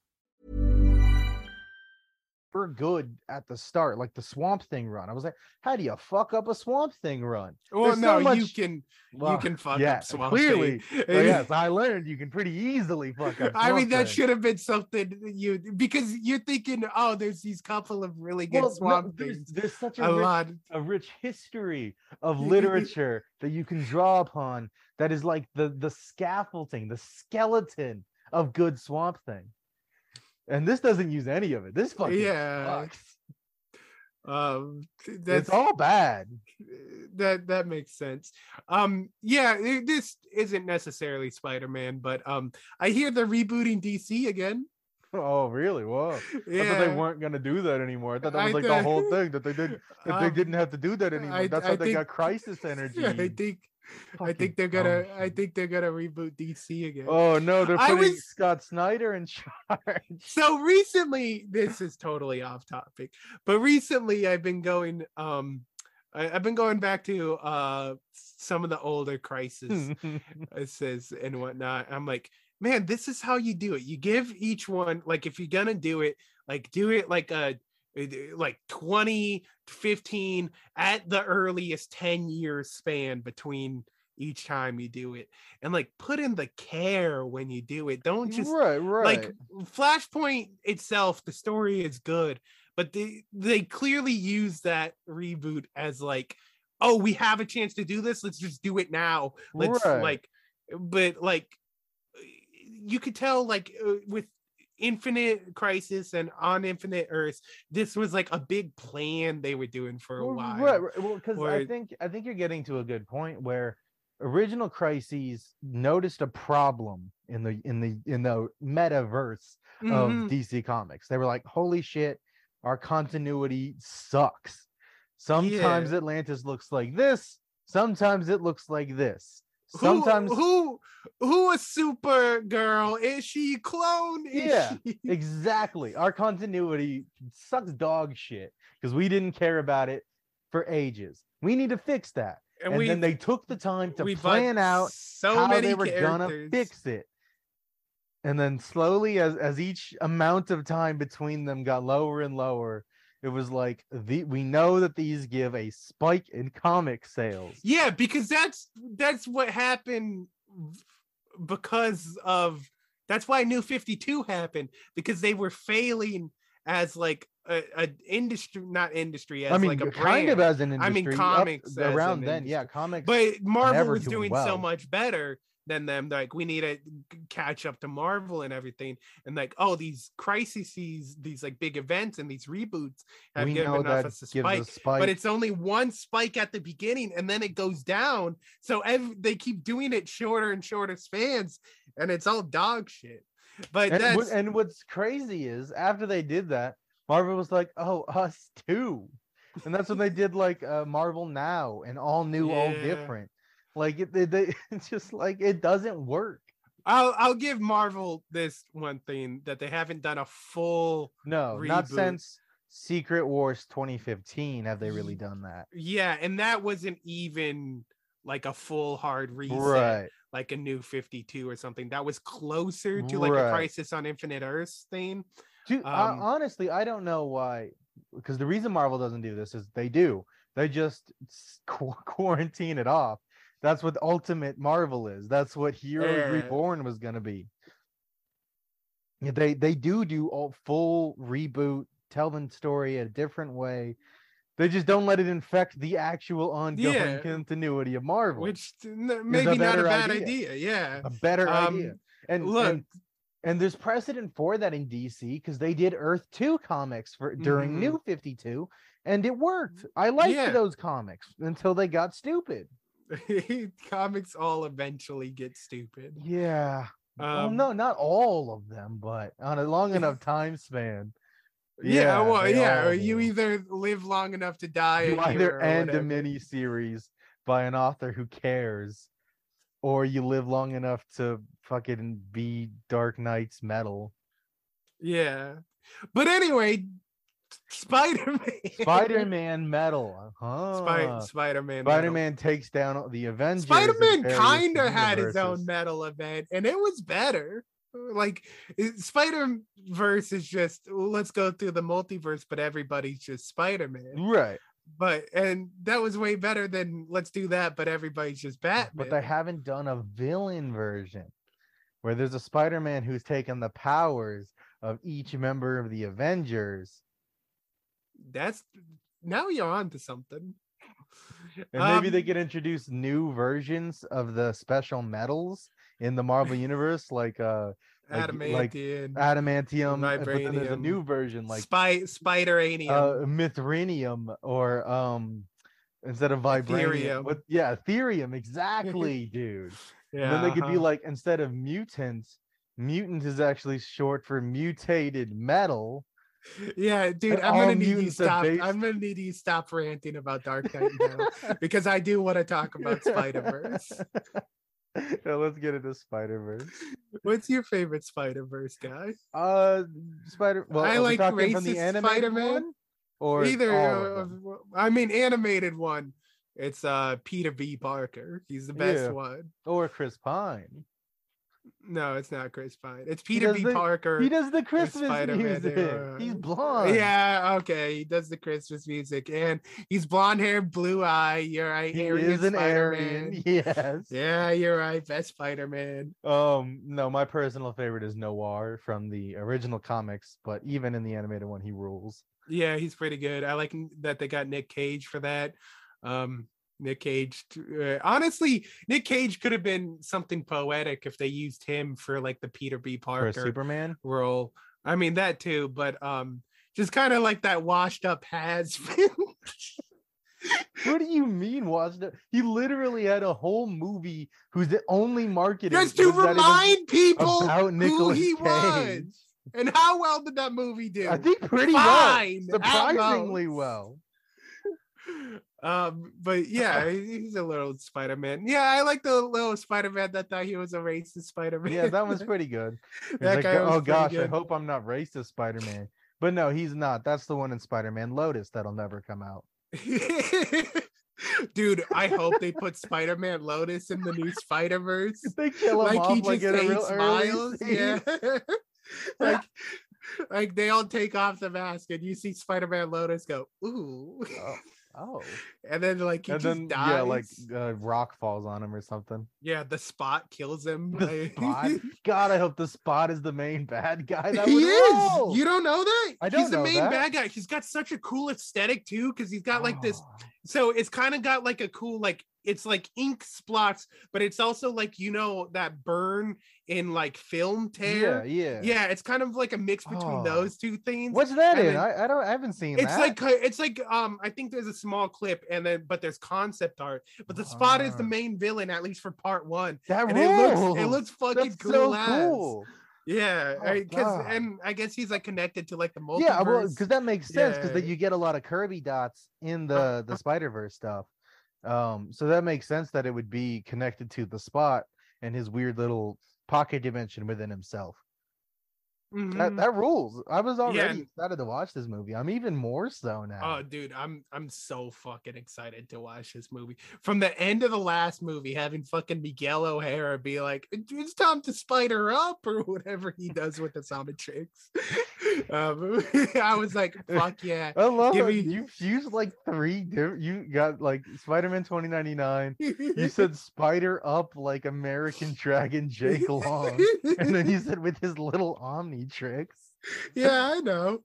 We're good at the start, like the Swamp Thing run. I was like, how do you fuck up a Swamp Thing run? Well, There's no, so you can Well, you can fuck yeah, up Swamp clearly. Thing. Well, yes, I learned you can pretty easily fuck up. I mean, that Thing. should have been something you because you're thinking, oh, there's these couple of really good Well, no, swamp there's, things. there's such A a, rich, lot. a rich history of literature that you can draw upon that is like the the scaffolding, the skeleton of good Swamp Thing. And this doesn't use any of it. This fucking Yeah. sucks. Um, that's It's all bad. that that makes sense. Um, yeah, it- this isn't necessarily Spider-Man, but um, I hear they're rebooting DC again. Oh, really? Whoa. I thought they weren't gonna do that anymore. I thought that was like the whole thing that they did that they Um, didn't have to do that anymore. I- That's I how they think- got crisis energy. I think I think they're gonna I think they're gonna reboot DC again. Oh no, they're I putting was- Scott Snyder in charge. so recently this is totally off topic but recently i've been going um I, i've been going back to uh some of the older crisis says and whatnot i'm like man this is how you do it you give each one like if you're gonna do it like do it like a Eh, eh, like 20 15 at the earliest 10 years span between each time you do it and like put in the care when you do it don't just right, right. like flashpoint itself the story is good but they they clearly use that reboot as like oh we have a chance to do this let's just do it now let's Right. like but like eh, you could tell like with infinite crisis and on infinite earth this was like a big plan they were doing for a while Right, right. Well, because I think I think you're getting to a good point where original crises noticed a problem in the in the in the metaverse Mhm. of DC Comics. They were like, "Holy shit, our continuity sucks." Sometimes Yeah. Atlantis looks like this. Sometimes it looks like this. Who Sometimes who who a super girl is she clone is Yeah, she- exactly. Our continuity sucks dog shit because we didn't care about it for ages. We need to fix that. And And, we- then they took the time to plan out so how many they were gonna fix it. And then slowly, as as each amount of time between them got lower and lower, it was like the we know that these give a spike in comic sales. Yeah, because that's that's what happened because of that's why New 52 happened because they were failing as like a, a industry not industry as I mean, like a kind of as an industry I mean comics around then, industry. yeah, comics. but Marvel was doing doing so much better than them like we need to catch up to Marvel and everything. And like oh these crises these like big events and these reboots have we given us a spike a spike. but it's only one spike at the beginning and then it goes down. So they keep doing it shorter and shorter spans and it's all dog shit. But and, that's and what's crazy is after they did that, Marvel was like, "Oh, us too," and that's when they did like uh, Marvel Now and all new, all different. Like it, they, they, it's just like it doesn't work. I'll I'll give Marvel this one thing that they haven't done a full No, not since Secret Wars 2015 have they really done that. Yeah, and that wasn't even like a full hard reset, Right. like a new 52 or something. That was closer to like Right. a Crisis on Infinite Earths thing. Dude, I- Um, honestly, I don't know why. Because the reason Marvel doesn't do this is they do. They just qu- quarantine it off. That's what Ultimate Marvel is. That's what Heroes Yeah. Reborn was gonna be. They they do do a full reboot, tell the story a different way. They just don't let it infect the actual ongoing Yeah. continuity of Marvel. Which maybe not a bad idea. idea. Yeah. a better idea. Um, And look- and, and there's precedent for that in DC because they did Earth 2 comics for during Mhm. New 52 and it worked. I liked Yeah. those comics until they got stupid. Comics all eventually get stupid. Yeah. well, Um, no, not all of them, but on a long enough time span. Yeah, well, yeah. You either live long enough to die, you either end a mini series by an author who cares, or you live long enough to fucking be Dark Nights Metal. Yeah. But anyway, Spider Man. Spider-Man metal. Huh. Spider Man. Spider-Man takes down the Avengers. Spider Man kind of had his own metal event, and it was better. Like Spider Verse is just let's go through the multiverse, but everybody's just Spider Man. Right. But and that was way better than let's do that, but everybody's just Batman. But they haven't done a villain version where there's a Spider-Man who's taken the powers of each member of the Avengers. That's now you're on to something. And maybe they Um, could introduce new versions of the special metals in the Marvel universe, like uh like, like Adamantium, adamantium, uh, but there's a new version like Spy Spideranium. uh mithranium or um instead of vibranium what yeah ethereum exactly dude yeah, and then they could be uh-huh. like instead of mutant mutant is actually short for mutated metal Yeah, dude, I'm gonna need you to mutants are stop. I'm gonna need you stop ranting about Dark Knight now because I do want to talk about Spider Verse. yeah, let's get into spider-verse What's your favorite Spider Verse guy? uh spider well I like racist animated Spider-Man. or Either, uh. I mean, animated one. It's uh Peter B. Parker. He's the best Yeah. one. or chris pine No, it's not Chris Pine. It's Peter B. the- Parker. he does the christmas music he's blonde Yeah, okay. He does the Christmas music, and he's blonde hair, blue eye. You're right. he is an Spider-Man. Aryan, yes Yeah, you're right. Best Spider Man. Um, no, my personal favorite is Noir from the original comics, but even in the animated one, he rules. Yeah, he's pretty good. I like that they got Nick Cage for that. Um, Nick Cage. Uh, honestly, Nick Cage could have been something poetic if they used him for like the Peter B. For Parker Superman, role. I mean that too, but um, just kind of like that washed up has what do you mean? washed up? He literally had a whole movie who's the only marketing just to was not even remind people about who he Cage. was and how well did that movie do. I think pretty Fine, well, surprisingly well. Um, but yeah, he's a little Spider Man. Yeah, I like the little Spider Man that thought he was a racist Spider Man. Yeah, that was pretty good. That like, guy was oh gosh, I hope I'm not racist, Spider-Man. But no, he's not. That's the one in Spider-Man Lotus that'll never come out. Dude, I hope they put Spider Man Lotus in the new Spider Verse. They kill him Like he off like just in a hates real early Yeah. like, like they all take off the mask and you see Spider Man Lotus go, ooh. Oh, oh. And then like he and just then dies. yeah, like uh, rock falls on him or something. Yeah, the spot kills him. The spot. God, I hope the spot is the main bad guy. That he would is. rule. You don't know that? I don't He's the main that. bad guy. He's got such a cool aesthetic too, because he's got like this. So it's kind of got like a cool like it's like ink splots, but it's also like you know that burn in like film tear. yeah. Yeah, yeah. it's kind of like a mix between Oh. those two things. What's that And in? then- I, I don't. I haven't seen it's that. like it's like um I think there's a small clip and then but there's concept art, but the spot is the main villain at least for part one. that And it looks it looks fucking That's cool. so cool. Yeah, Oh, because God. and I guess he's like connected to like the multiverse. Yeah, well, because that makes sense because Yeah. you get a lot of Kirby dots in the the Spider Verse stuff. Um, so that makes sense that it would be connected to the spot and his weird little pocket dimension within himself. That Mhm. that rules. I was already Yeah. excited to watch this movie. I'm even more so now. Oh, dude, I'm I'm so fucking excited to watch this movie. From the end of the last movie, having fucking Miguel O'Hara be like, "It's time to spider up" or whatever he does with the Zombie Um, I was like, "Fuck yeah!" I love Give it. me- You fused like three different. You got like Spider-Man 2099. You said Spider Up like American Dragon Jake Long, and then you said with his little Omnitrix. yeah, I know.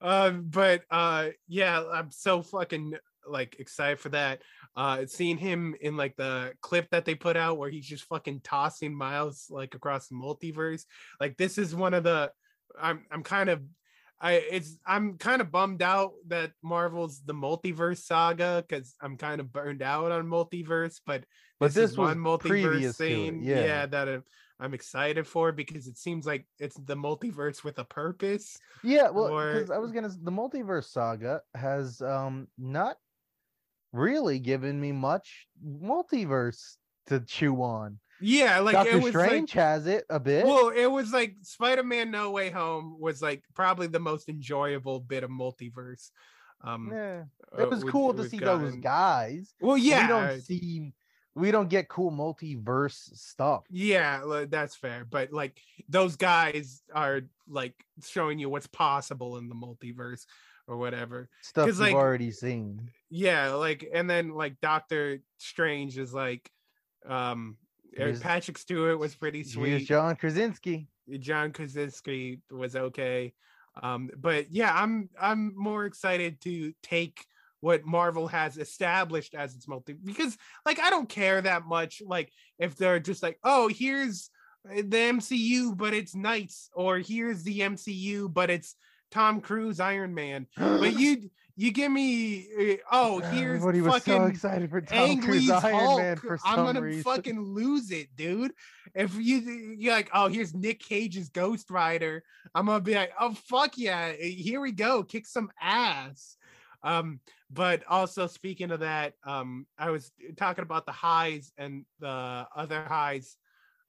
Um, but uh yeah, I'm so fucking like excited for that. Uh seeing him in like the clip that they put out where he's just fucking tossing Miles like across the multiverse. Like this is one of the I'm I'm kind of I it's I'm kind of bummed out that Marvel's the multiverse saga because I'm kind of burned out on multiverse, but But this, this is one multiverse to thing, yeah. that I'm, I'm excited for because it seems like it's the multiverse with a purpose. Yeah, well, Or- because I was gonna. The multiverse saga has um not really given me much multiverse to chew on. Yeah, like Doctor it was Strange like, has it a bit. well, it was like Spider-Man No Way Home was like probably the most enjoyable bit of multiverse. Um, yeah, uh, it was cool to see those guys. Well, yeah, we don't see, we don't get cool multiverse stuff. Yeah, that's fair. But like those guys are like showing you what's possible in the multiverse or whatever. Stuff you've like, already seen. Yeah, like and then like Doctor Strange is like um Here's- Patrick Stewart was pretty sweet. John Krasinski. John Krasinski was okay. Um, but yeah, I'm I'm more excited to take what Marvel has established as its multi because like I don't care that much like if they're just like, oh, here's the MCU, but it's Knights, or here's the MCU, but it's Tom Cruise Iron Man. But you you give me uh, oh, here's Everybody was so fucking excited for Tom Ang Lee's Iron Hulk. Man for some I'm gonna reason. fucking lose it, dude. If you you're like, oh, here's Nick Cage's Ghost Rider, I'm gonna be like, oh fuck yeah, eh, here we go, kick some ass. Um, but also speaking of that, um, I was talking about the highs and the other highs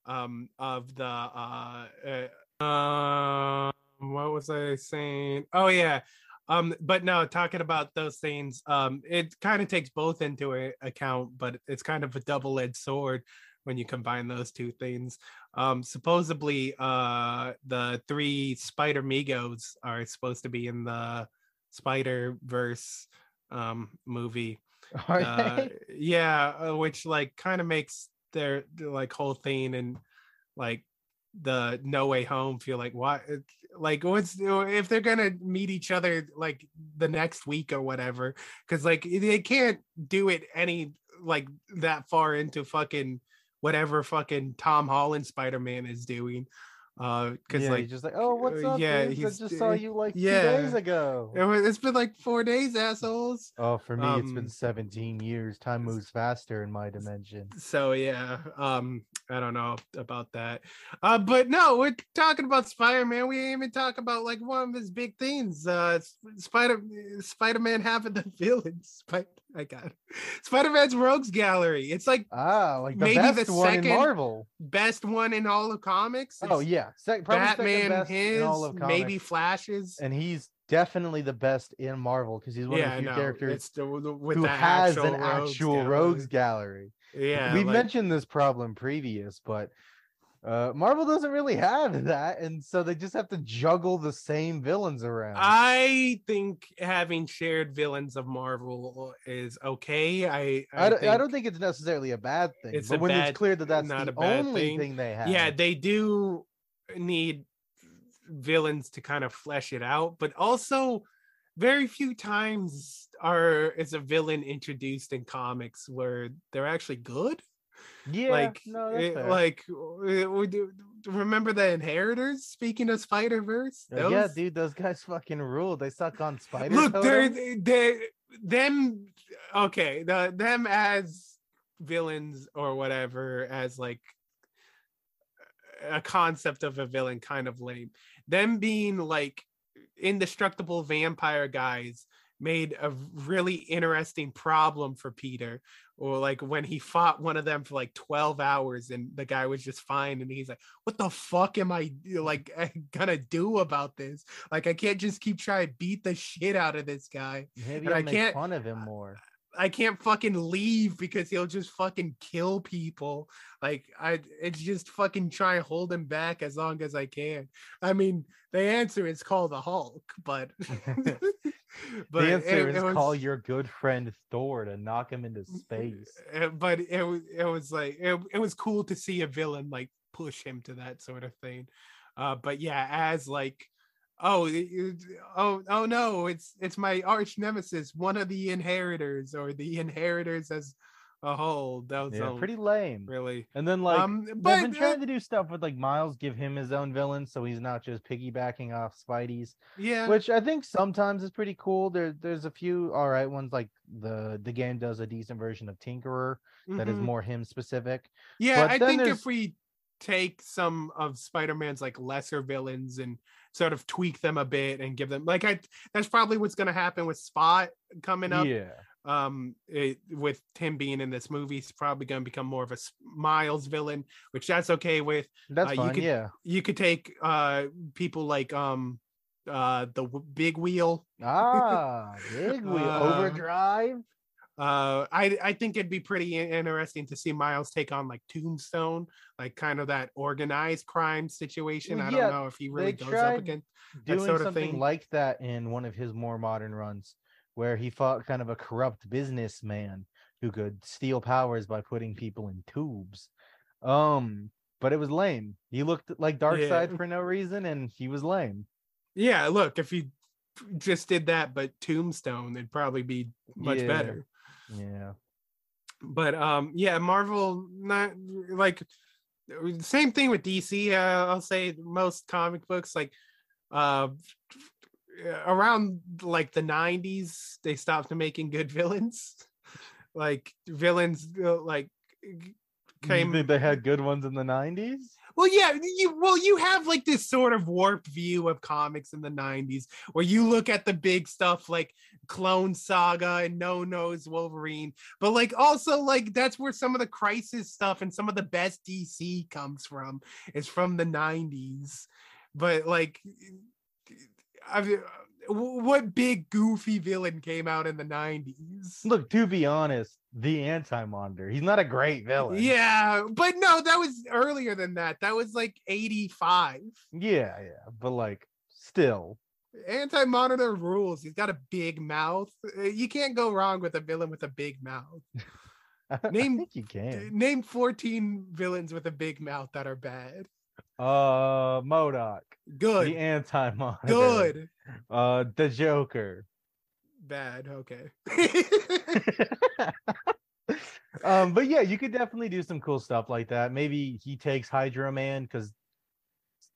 um of the uh, uh um, what was I saying? Oh yeah. Um, but no, talking about those things, um, it kind of takes both into a- account, but it's kind of a double-edged sword when you combine those two things. Um, supposedly, uh, the three Spider Migos are supposed to be in the Spider Verse um movie. Uh, yeah, uh, which like kind of makes their, their, like whole thing and like the No Way Home feel like what like what's if they're gonna meet each other like the next week or whatever because like they can't do it any like that far into fucking whatever fucking Tom Holland Spider Man is doing. Uh, because yeah, like he's just like, oh, what's uh, up? yeah? I just saw you like yeah. two days ago. it's been like four days, assholes. Oh, for me, it's been 17 years. Time moves faster in my dimension. so yeah um i don't know about that. Uh but no we're talking about spider-man. We ain't even talk about like one of his big things uh spider spider-man having the villains Spi- i got spider-man's rogues gallery. It's like Ah, like the maybe best the one in second Marvel. best one in all of comics. Oh yeah, Sec- probably second batman his in maybe flashes and he's definitely the best in Marvel because he's one yeah of the few characters it's the, who has an rogues actual gallery. rogues gallery. yeah We've like- mentioned this problem previous, but uh, Marvel doesn't really have that, and so they just have to juggle the same villains around. I think having shared villains of Marvel is okay. I I, don't, I don't think it's necessarily a bad thing, it's but when bad- it's clear that that's not the a bad only thing. thing. they have, yeah, they do need villains to kind of flesh it out, but also very few times are is a villain introduced in comics where they're actually good. yeah, like, no, it- like we do- remember the Inheritors? Speaking of Spider Verse, Uh, yeah, dude, those guys fucking rule. They suck on spider. Look, they're totems. they them okay, the them as villains or whatever as like a concept of a villain kind of lame. Them being like indestructible vampire guys made a really interesting problem for Peter. Or like when he fought one of them for like 12 hours and the guy was just fine. And he's like, what the fuck am I like gonna do about this? Like I can't just keep trying to beat the shit out of this guy. Maybe and I make can't fun of him more. I can't fucking leave because he'll just fucking kill people. Like I it's just fucking try and hold him back as long as I can. I mean, the answer is call the Hulk, but the answer it- is it call your good friend Thor to knock him into space. uh, but it was it was like it, it was cool to see a villain like push him to that sort of thing. Uh but yeah, as like oh oh oh no, it's it's my arch nemesis, one of the inheritors or the inheritors as a whole. That was Yeah, pretty lame. really. And then like Um, they've but, been uh, trying to do stuff with like Miles, give him his own villain, so he's not just piggybacking off Spidey's. Yeah. Which I think sometimes is pretty cool. There there's a few all right ones like the the game does a decent version of Tinkerer that is Mhm. more him specific. Yeah, But I think there's- if we take some of Spider-Man's like lesser villains and sort of tweak them a bit and give them like I that's probably what's going to happen with Spot coming up. Yeah. Um it, with Tim being in this movie, he's probably going to become more of a Miles villain, which that's okay with. That's Uh, fine, you could, yeah. You could take uh people like um uh the w- big wheel Ah, big wheel Uh, overdrive. Uh i i think it'd be pretty interesting to see miles take on like tombstone like kind of that organized crime situation. I Yeah, don't know if he really goes up against that doing sort of something thing. like that in one of his more modern runs where he fought kind of a corrupt businessman who could steal powers by putting people in tubes. Um but it was lame. He looked like dark Yeah. side for no reason and he was lame. Yeah look if he just did that but tombstone it'd probably be much Yeah. better yeah. But um yeah marvel not like same thing with dc uh, i'll say most comic books like uh around like the 90s they stopped making good villains. Like villains uh, like came they had good ones in the 90s well, yeah, you well, you have like this sort of warped view of comics in the 90s where you look at the big stuff like Clone Saga and No Nose Wolverine, but like also like that's where some of the crisis stuff and some of the best DC comes from is from the 90s. But like I mean, what big goofy villain came out in the 90s? look to be honest the anti-monitor he's not a great villain Yeah, but no, that was earlier than that. That was like 85. yeah yeah but like still Anti-monitor rules. He's got a big mouth. You can't go wrong with a villain with a big mouth. I Name think you can name 14 villains with a big mouth that are bad. uh MODOK Good. the anti-monitor Good. uh the joker Bad. Okay. um but yeah you could definitely do some cool stuff like that maybe he takes hydro man because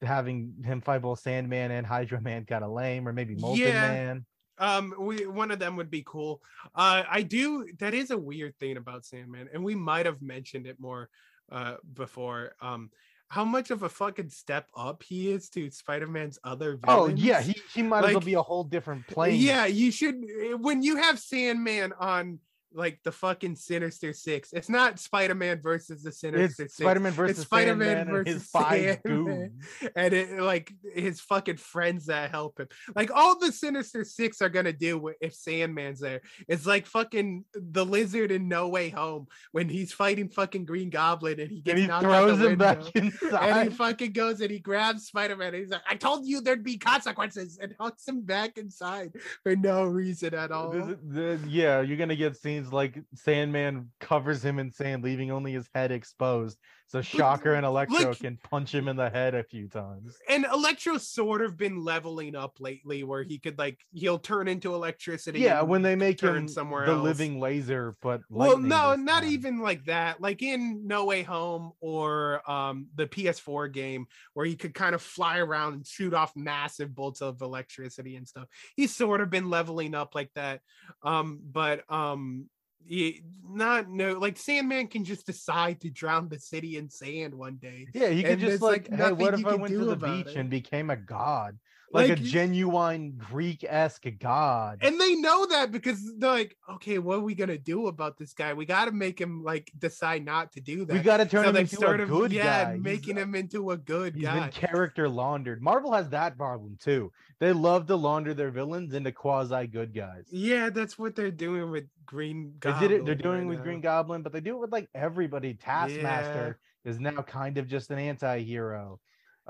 having him fight both sandman and hydro man kind of lame or maybe molten Yeah. man um we one of them would be cool uh i do that is a weird thing about sandman and we might have mentioned it more uh before um how much of a fucking step up he is to spider-man's other villains. oh yeah he, he might as well be a whole different plane yeah you should eh, when you have sandman on like the fucking sinister six it's not spider-man versus the it's sinister six spider-man versus it's Spider-Man Sandman and his versus five Sandman. goons. and it like his fucking friends that help him. Like all the Sinister Six are gonna do if Sandman's there. It's like fucking the lizard in No Way Home when he's fighting fucking Green Goblin and he gets and he knocked out the throws him back window. And he fucking goes and he grabs Spider-Man and he's like, I told you there'd be consequences and hucks him back inside for no reason at all. This is- the- yeah, you're gonna get scenes like Sandman covers him in sand, leaving only his head exposed, so Shocker and Electro like- can punch him in the head a few times. and Electro's sort of been leveling up lately where he could like he'll turn into electricity. Yeah, when they make turn him somewhere the else. living laser, but well no not time. even like that like in no way home or um the ps4 game where he could kind of fly around and shoot off massive bolts of electricity and stuff he's sort of been leveling up like that um but um he, not no like sandman can just decide to drown the city in sand one day Yeah, he can just there's, like, hey, what if I went to the beach it. and became a god? Like, Like- a genuine Greek-esque god. and they know that because they're like, okay, what are we gonna do about this guy? We got to make him like decide not to do that. we got to turn So him into a good yeah, guy. He's- making him into a good He's guy. been character laundered. Marvel has that problem too. They love to launder their villains into quasi good guys. Yeah, that's what they're doing with Green They did it. They're doing right with now. Green Goblin, but they do it with like everybody. Taskmaster is now kind of just an anti-hero.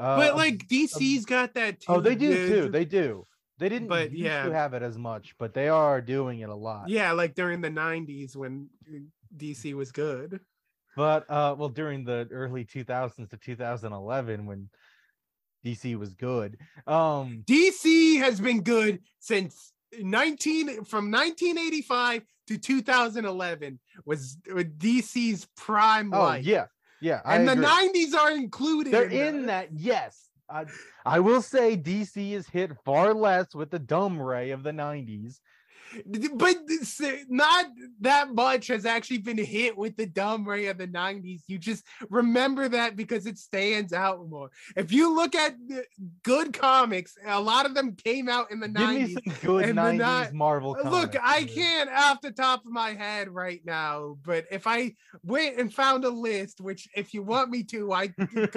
Uh, But like DC's got that too. oh, they do too. They do. They didn't But, yeah. have it as much, but they are doing it a lot. Yeah, like during the '90s when DC was good. But uh, well, during the early 2000s to 2011, when DC was good, um, DC has been good since 19 from 1985 to 2011 was was DC's prime oh life. yeah, yeah, I and the 90s are included. They're in, in that. Yes, I, I will say DC is hit far less with the dumb ray of the 90s. But not that much has actually been hit with the dumb ray of the 90s you just remember that because it stands out more if you look at good comics a lot of them came out in the Give 90s me some good and 90s ni- Marvel. Look, I can't off the top of my head right now, but if I went and found a list, which if you want me to, I could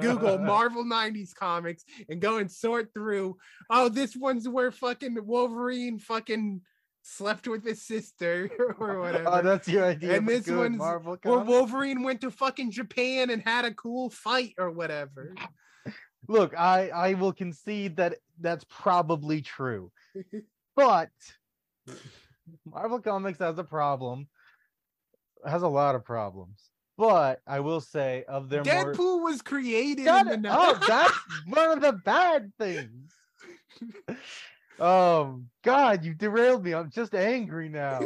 Google Marvel 90s comics and go and sort through. Oh, this one's where fucking Wolverine fucking slept with his sister or oh, whatever. Oh, that's your idea. and this one's Marvel comic? Wolverine went to fucking Japan and had a cool fight or whatever. Look, I I will concede that that's probably true, but Marvel Comics has a problem. Has a lot of problems, but I will say of their more Deadpool was created Shut in the oh, up. That's one of the bad things. Oh God, you derailed me. I'm just angry now.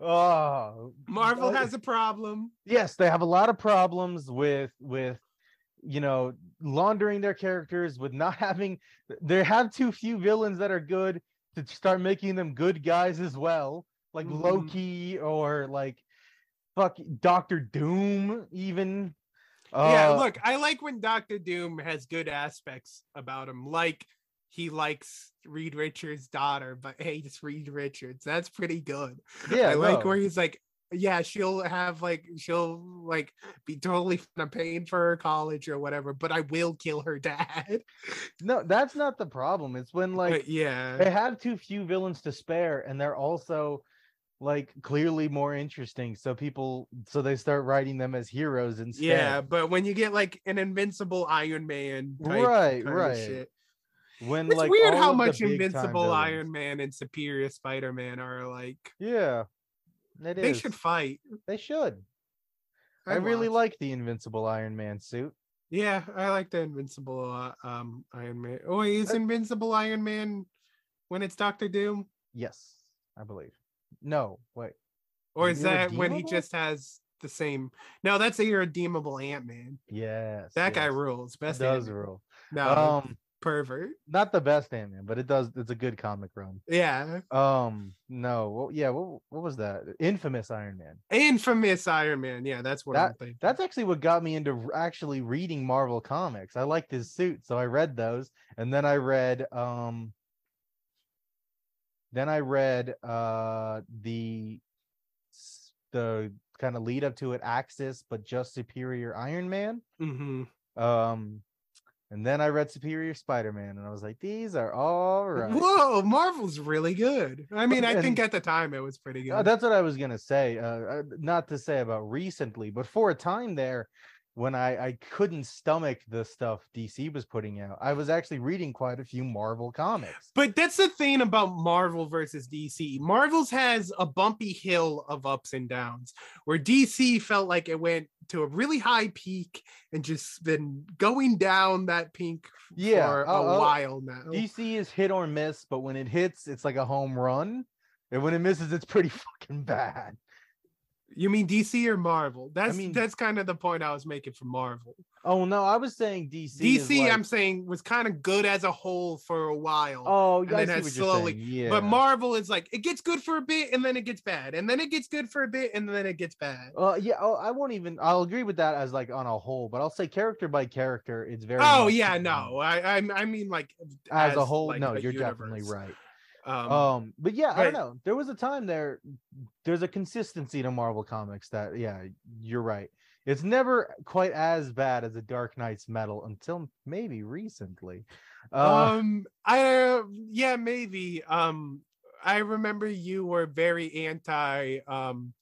Oh, Marvel uh, has a problem. yes, they have a lot of problems with with you know laundering their characters, with not having. They have too few villains that are good to start making them good guys as well, like Mhm. Loki or like fuck Doctor Doom, even. yeah, Uh, look, I like when Doctor Doom has good aspects about him, like he likes Reed Richards' daughter, but hates Reed Richards. That's pretty good. Yeah, I like where he's like, yeah, she'll have like she'll like be totally paying for her college or whatever, but I will kill her dad. No, that's not the problem. It's when like But yeah, they have too few villains to spare, and they're also like clearly more interesting. So people, so they start writing them as heroes instead. yeah, but when you get like an invincible Iron Man, type Right, right. When It's like weird how much Invincible Iron Man and Superior Spider Man are like. Yeah, it They is. should fight. They should. I, I'd really like the Invincible Iron Man suit. Yeah, I like the Invincible uh, um Iron Man. Oh, is Invincible Iron Man when it's Doctor Doom, Yes, I believe. No, wait. or Is is that when he just has the same? No, that's a irredeemable Ant Man. Yes, That guy yes. rules. It Best does Ant-Man. rule. No, Um, pervert. not the best Ant Man, but it does. It's a good comic run. Yeah, Um, no, well, yeah, what what was that? Infamous Iron Man. infamous Iron Man. Yeah, that's what That that's actually what got me into actually reading Marvel comics. I liked his suit, so I read those, and then I read um. Then I read uh the the kind of lead up to it, Axis, but just Superior Iron Man. hmm Um, and then I read Superior Spider Man, and I was like, these are all right. Whoa, Marvel's really good. I mean, I And- think at the time it was pretty good. Uh, that's what I was gonna say. Uh, uh, not to say about recently, but for a time there, when I I couldn't stomach the stuff DC was putting out, I was actually reading quite a few Marvel comics. But that's the thing about Marvel versus DC. Marvel's has a bumpy hill of ups and downs, where DC felt like it went to a really high peak and just been going down that peak Yeah, for a uh, uh, while now. DC is hit or miss, but when it hits, it's like a home run, and when it misses, it's pretty fucking bad. You mean DC or Marvel? That's mean- that's kind of the point I was making for Marvel. Oh no, I was saying DC. DC, like- I'm saying, was kind of good as a whole for a while. Oh, and yeah, I then see has what you're slowly. Yeah. But Marvel is like it gets good for a bit and then it gets bad, and then it gets good for a bit and then it gets bad. Uh, yeah, oh, I won't even. I'll agree with that as like on a whole, but I'll say character by character, it's very. Oh yeah, no, I I, I mean like As, a whole, like, no, a you're definitely right. Um, Um, but yeah, I don't know. There was a time there. There's a consistency to Marvel comics that, yeah, you're right. It's never quite as bad as a Dark Nights Metal until maybe recently. Uh, um i uh, yeah maybe um i remember you were very anti um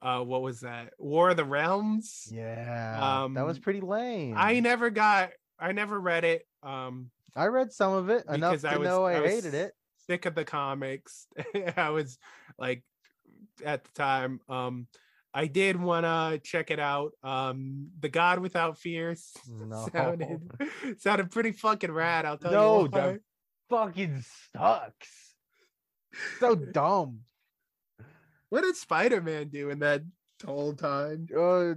uh what was that war of the realms yeah, Um that was um, pretty lame. i never got i never read it um I read some of it enough to i was know I, was hated it. Sick of the comics i was like at the time um i did want to check it out um the god without fears No. sounded sounded pretty fucking rad i'll tell No, you that what. fucking sucks. So dumb. What did Spider Man do in that whole time? Uh,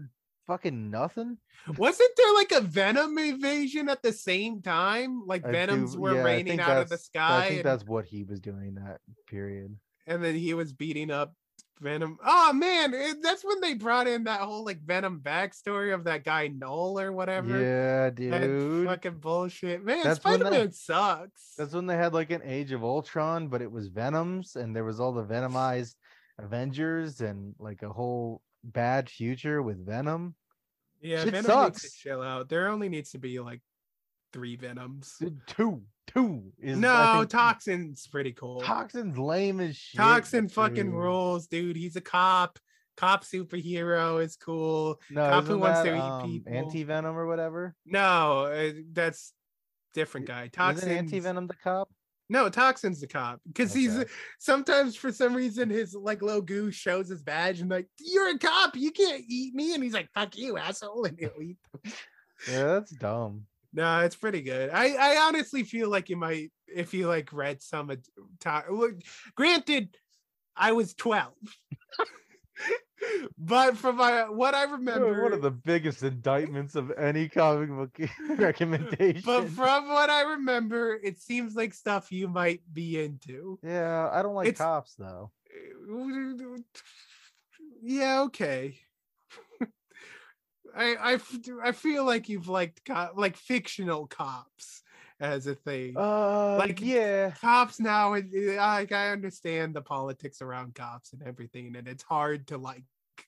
fucking nothing. Wasn't there like a Venom invasion at the same time? Like I Venoms do- were yeah, raining out of the sky, I think and, that's what he was doing that period. and then he was beating up Venom. Oh man, it- that's when they brought in that whole like Venom backstory of that guy Null or whatever. Yeah, That dude. fucking bullshit. Man, That's when Spider Man they- sucks. That's when they had like an Age of Ultron, but it was Venoms, and there was all the Venomized Avengers, and like a whole bad future with Venom. yeah, shit Venom sucks. needs to chill out. There only needs to be like three Venoms. Two, two is No, think- Toxin's pretty cool. Toxin's lame as shit. Toxin fucking dude. rules, dude. He's a cop. Cop superhero is cool. No, cop who wants that, to eat um, people. Anti Venom or whatever. No, uh, that's different guy. Toxin. Anti Venom the cop? No, Toxin's the cop because he's sometimes for some reason his like little goose shows his badge and like you're a cop, you can't eat me, and he's like fuck you asshole, and he'll eat. Them. Yeah, that's dumb. No, it's pretty good. I I honestly feel like you might if you like read some of to- granted, I was twelve. but from my what I remember, One of the biggest indictments of any comic book recommendation. but from what I remember, it seems like stuff you might be into. yeah, I don't like It's- cops though. Yeah, okay. I, I, I feel like you've liked like fictional cops as a thing. Uh, like yeah, cops now it, it- I, I understand the politics around cops and everything and it's hard to like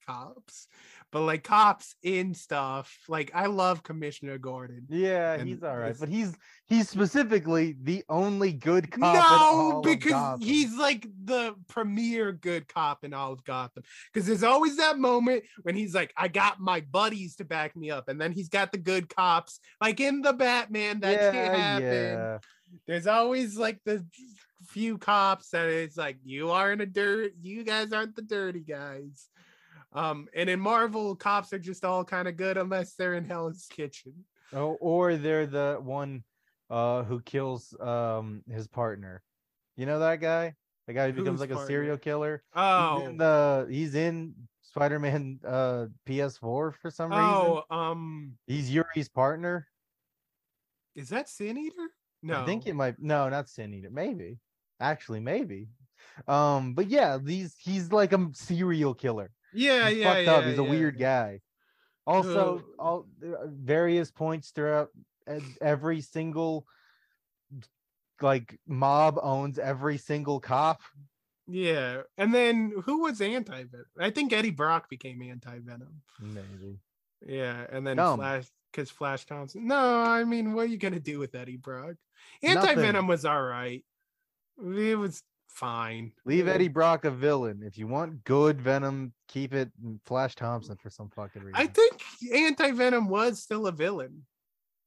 cops but like cops in stuff like i love commissioner gordon yeah, he's all right, but he's he's specifically the only good cop. no because he's like the premier good cop in all of gotham because there's always that moment when he's like i got my buddies to back me up and then he's got the good cops like in the batman that yeah, shit happened yeah. there's always like the few cops that it's like you aren't a dirt you guys aren't the dirty guys um and in marvel cops are just all kind of good unless they're in hell's kitchen Oh, or they're the one uh who kills um his partner. You know that guy? The guy who becomes like a serial killer. He's oh in the he's in Spider-Man uh PS4 for some reason. oh um He's Yuri's partner. is that sin eater no I think it might no, not Sin Eater. Maybe. Actually, maybe. Um, but yeah, these he's like a serial killer. Yeah He's yeah fucked yeah, up. He's a yeah. weird guy. Also, all various points throughout every single like mob owns every single cop. yeah and then who was anti-venom i think eddie brock became anti-venom Maybe. yeah and then Dumb. flash because flash thompson no i mean what are you gonna do with eddie brock anti-venom was all right it was fine Leave Eddie Brock a villain. If you want good Venom, keep it Flash Thompson for some fucking reason. I think Anti Venom was still a villain.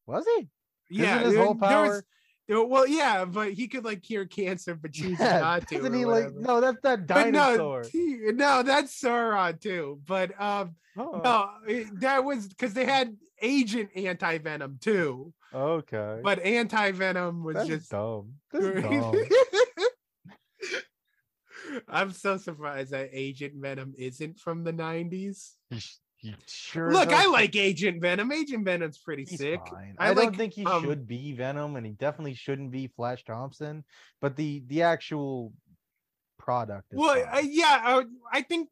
was he? Yeah, his there- whole there was- power- there- well, yeah, but he could like cure cancer, but choose not to. Doesn't he like no, that's that dinosaur. no, he- no, that's Sauron too. But um, Oh, no, it- that was because they had Agent Anti Venom too. okay. But Anti Venom was that's just dumb. That's dumb. I'm so surprised that Agent Venom isn't from the 90s. You, sh- you sure? Look, I like Agent Venom. Agent Venom's pretty he's sick. fine. I I, don't think he um, should be Venom, and he definitely shouldn't be Flash Thompson. But the the actual product. Is Well, uh, yeah, I, I think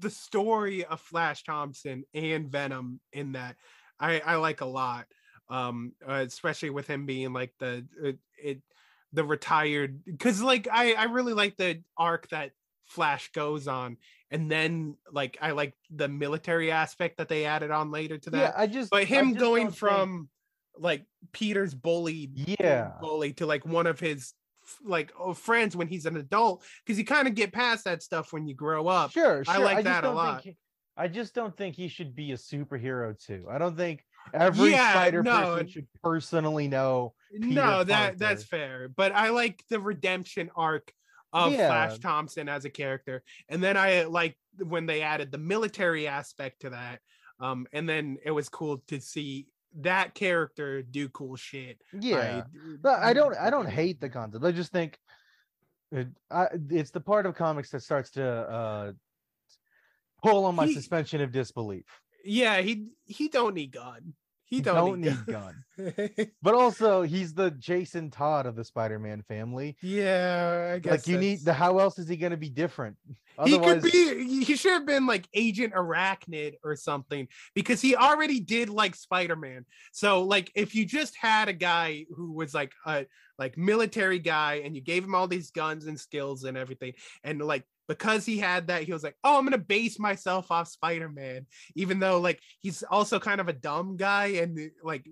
the story of Flash Thompson and Venom in that I, I like a lot. Um, uh, especially with him being like the uh, it the retired because like I I really like the arc that Flash goes on, and then like I like the military aspect that they added on later to that. yeah, I just but him just going don't think- from like Peter's bully Yeah. bully to like one of his like oh, friends when he's an adult because you kind of get past that stuff when you grow up. Sure, sure. I like just that a lot. He, I just don't think he should be a superhero too. I don't think every Yeah, spider no, person should personally know. Peter no, that that's fair. But I like the redemption arc of Flash Thompson as a character, and then I like when they added the military aspect to that. Um, and then it was cool to see that character do cool shit. Yeah, I- but I don't. I don't hate the concept. I just think it, I, it's the part of comics that starts to uh, pull on my He- suspension of disbelief. Yeah, he he don't need gun. He don't, need, gun. But also, he's the Jason Todd of the Spider-Man family. yeah, I guess Like you need the. How else is he going to be different? he could be he should have been like agent arachnid or something because he already did like spider-man so like if you just had a guy who was like a like military guy and you gave him all these guns and skills and everything and like because he had that he was like oh i'm gonna base myself off spider-man even though like he's also kind of a dumb guy and like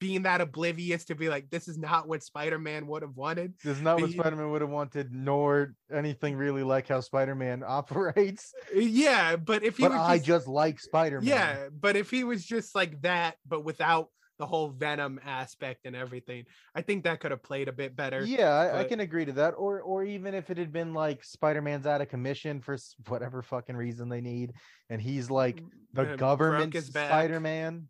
being that oblivious to be like this is not what spider-man would have wanted This is not what Spider-Man would have wanted, nor anything really like how Spider-Man operates. yeah but if he But was I just- just like Spider-Man. Yeah, but if he was just like that, but without the whole Venom aspect and everything, I think that could have played a bit better. Yeah, I, I can agree to that. Or or even if it had been like Spider-Man's out of commission for whatever fucking reason they need, and he's like the broke government. Spider-Man.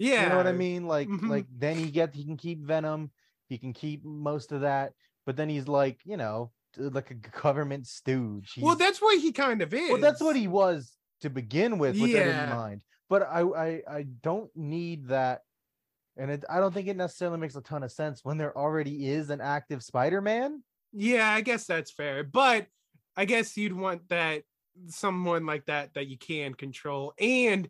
Yeah, You know what I mean? Like Mhm. like then he get he can keep Venom, he can keep most of that, but then he's like, you know, like a government stooge. Well, that's what he kind of is. well, that's what he was to begin with, with that in Yeah. mind. But I, I I don't need that, and it, I don't think it necessarily makes a ton of sense when there already is an active Spider-Man. Yeah, I guess that's fair, but I guess you'd want that someone like that that you can control, and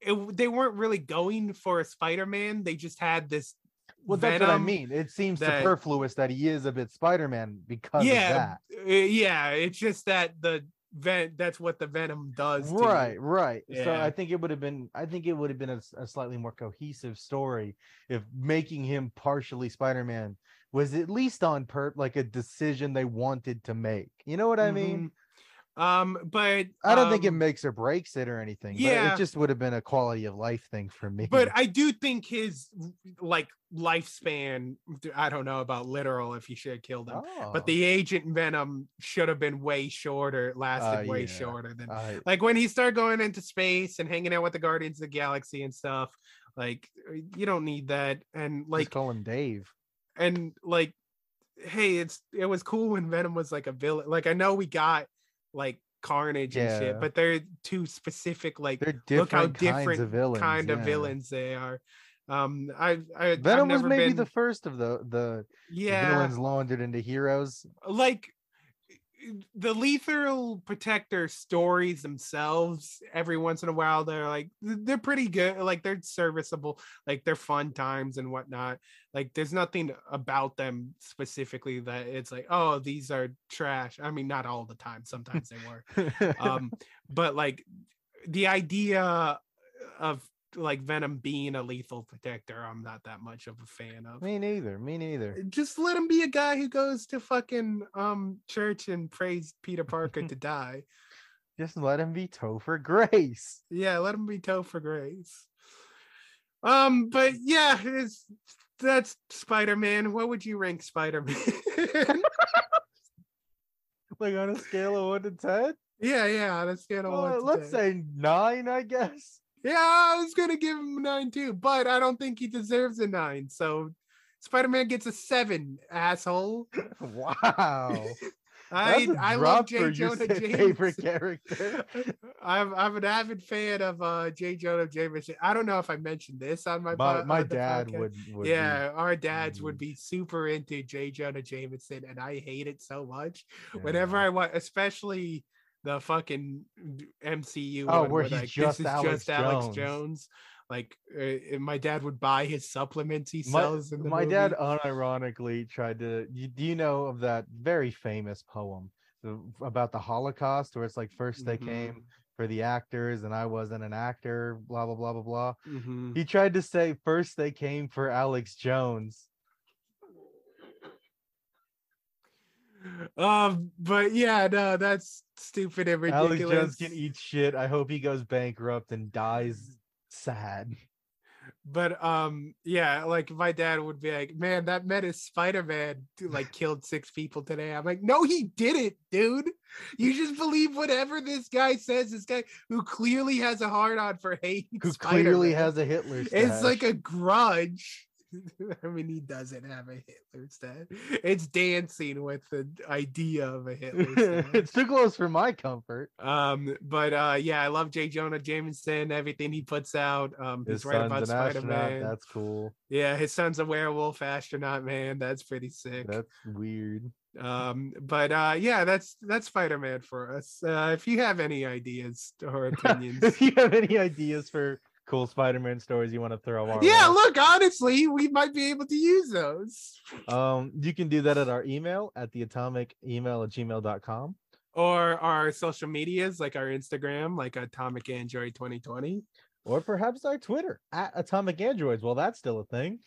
it, they weren't really going for a Spider-Man. They just had this. Well, that's what I mean. It seems that- superfluous that he is a bit Spider-Man because yeah, of uh, yeah. It's just that the ven- that's what the Venom does. that. to you. Right, right. So I think it would have been. I think it would have been a slightly more cohesive story if making him partially Spider-Man was at least on perp like a decision they wanted to make. You know what I mean? Mm-hmm. Um, but I don't think it um, makes or breaks it or anything. but yeah. it just would have been a quality of life thing for me. But I do think his like lifespan. I don't know about literal if he should have killed him, Oh. but the Agent Venom should have been way shorter. It lasted Uh, way yeah. shorter than I- like when he started going into space and hanging out with the Guardians of the Galaxy and stuff. Like you don't need that. And like call him Dave. and like hey it's it was cool when venom was like a villain like i know we got like carnage and shit but they're two specific like They're look how different kinds of villains, kind of yeah. villains they are um i i Venom was maybe been, the first of the the yeah villains laundered into heroes. like the lethal protector stories themselves every once in a while they're like they're pretty good like they're serviceable like they're fun times and whatnot like there's nothing about them specifically that it's like oh these are trash. I mean not all the time sometimes they were um but like the idea of like venom being a lethal protector i'm not that much of a fan of me neither. Me neither. just let him be a guy who goes to fucking um church and prays Peter Parker to die. Just let him be Topher Grace. Yeah, let him be Topher Grace. Um, but yeah, it's that's Spider-Man. What would you rank Spider-Man? Like on a scale of one to ten. yeah, yeah, on a scale of one Uh, to let's 10. say nine, I guess. Yeah, I was gonna give him a nine too, but I don't think he deserves a nine. So Spider-Man gets a seven, asshole. Wow. I I love J. Jonah Jameson. favorite character. I'm I'm an avid fan of uh J. Jonah Jameson. I don't know if I mentioned this on my My my on dad would, would be- yeah, our dads Mhm. would be super into J. Jonah Jameson, and I hate it so much. Whenever I want, especially the fucking MCU, Oh, one where where, he's like, just this is Alex just Alex Jones. Jones. Like, uh, my dad would buy his supplements he my, sells in the my dad unironically tried to you, do you know of that very famous poem the- about the holocaust where it's like first they came Mhm. for the actors and i wasn't an actor blah blah blah blah blah Mhm. he tried to say first they came for alex jones Um, but yeah, no, that's stupid and ridiculous. alex jones can eat shit i hope he goes bankrupt and dies sad But um, yeah, like my dad would be like, "Man, that menace Spider-Man like killed six people today." I'm like, "No, he didn't, dude. You just believe whatever this guy says. This guy who clearly has a hard on for hate, who clearly Spider-Man. has a hitler It's like a grudge. I mean, he doesn't have a Hitler stat. It's dancing with the idea of a Hitler stat. it's too close for my comfort Um, but uh, yeah, I love Jay Jonah Jameson. Everything he puts out. Um, his he's right about Spider Man. that's cool Yeah, his son's a werewolf astronaut. Man, that's pretty sick. that's weird Um, but uh, yeah, that's that's Spider Man for us. Uh, if you have any ideas or opinions, if you have any ideas for cool Spider-Man stories you want to throw our yeah, way, look, honestly, we might be able to use those. um, you can do that at our email at the atomic email at gmail.com. Or our social medias, like our Instagram, like Atomic Android 2020. Or perhaps our Twitter at Atomic Androids. Well, that's still a thing.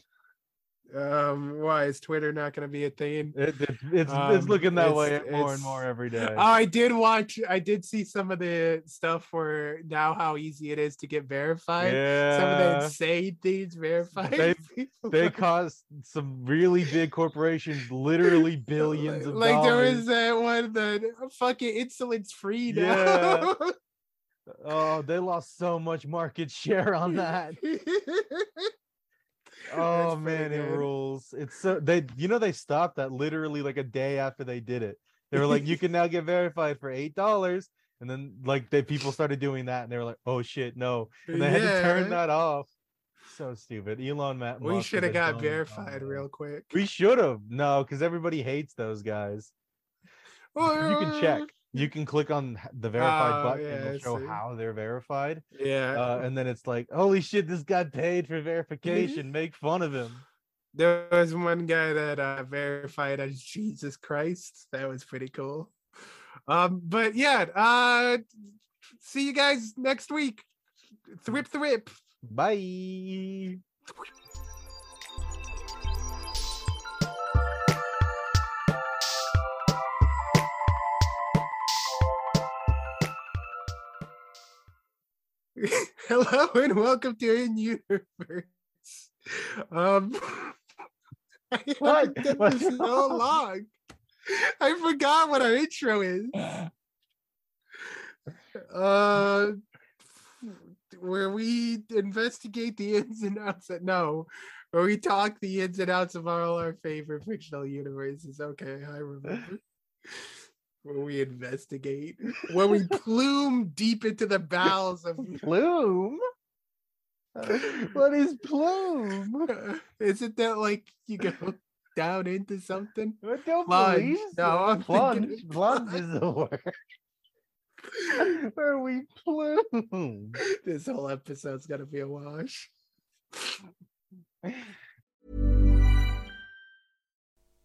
Um, why is Twitter not going to be a thing? It, it- it's it's Um, looking that it's- way more and more every day. Oh, I did watch. I did see some of the stuff for now how easy it is to get verified. Some of the insane things verified. They- they cost some really big corporations literally billions of dollars. like there was that one the fucking insulin's free now. Yeah. Oh, they lost so much market share on that. Oh man, it good. rules. It's so they you know they stopped that literally like a day after they did it. They were like, you can now get verified for eight dollars. And then like they people started doing that and they were like, oh shit, no. And they had to turn Yeah. that off. So stupid. Elon Ma- Musk. we should have got oh, verified real quick. We should have. No, because everybody hates those guys. You can check. Uh, You can click on the verified Oh, button yeah, and it'll show how they're verified. Yeah. Uh, and then it's like, holy shit, this guy paid for verification. Make fun of him. There was one guy that uh, verified as Jesus Christ. That was pretty cool. Um, but yeah, uh, see you guys next week. Thrip thrip. Bye. Hello and welcome to In Universe. Um, I What? haven't done this so long. I forgot what our intro is. Uh, where we investigate the ins and outs. Of, no, where we talk the ins and outs of all our favorite fictional universes. Okay, I remember. Where we investigate, where we plume deep into the bowels of Plume? what is plume? Isn't that like you go down into something? I don't Plunge. believe No. I'm plunge. Plunge is the word. Where we plume. This whole episode's gonna be a wash.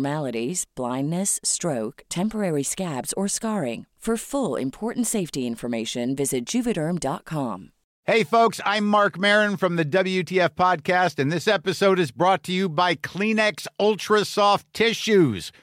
abnormalities, blindness, stroke, temporary scabs, or scarring. For full important safety information, visit juvederm.com. Hey, folks, I'm Marc Maron from the WTF Podcast, and this episode is brought to you by Kleenex Ultra Soft Tissues,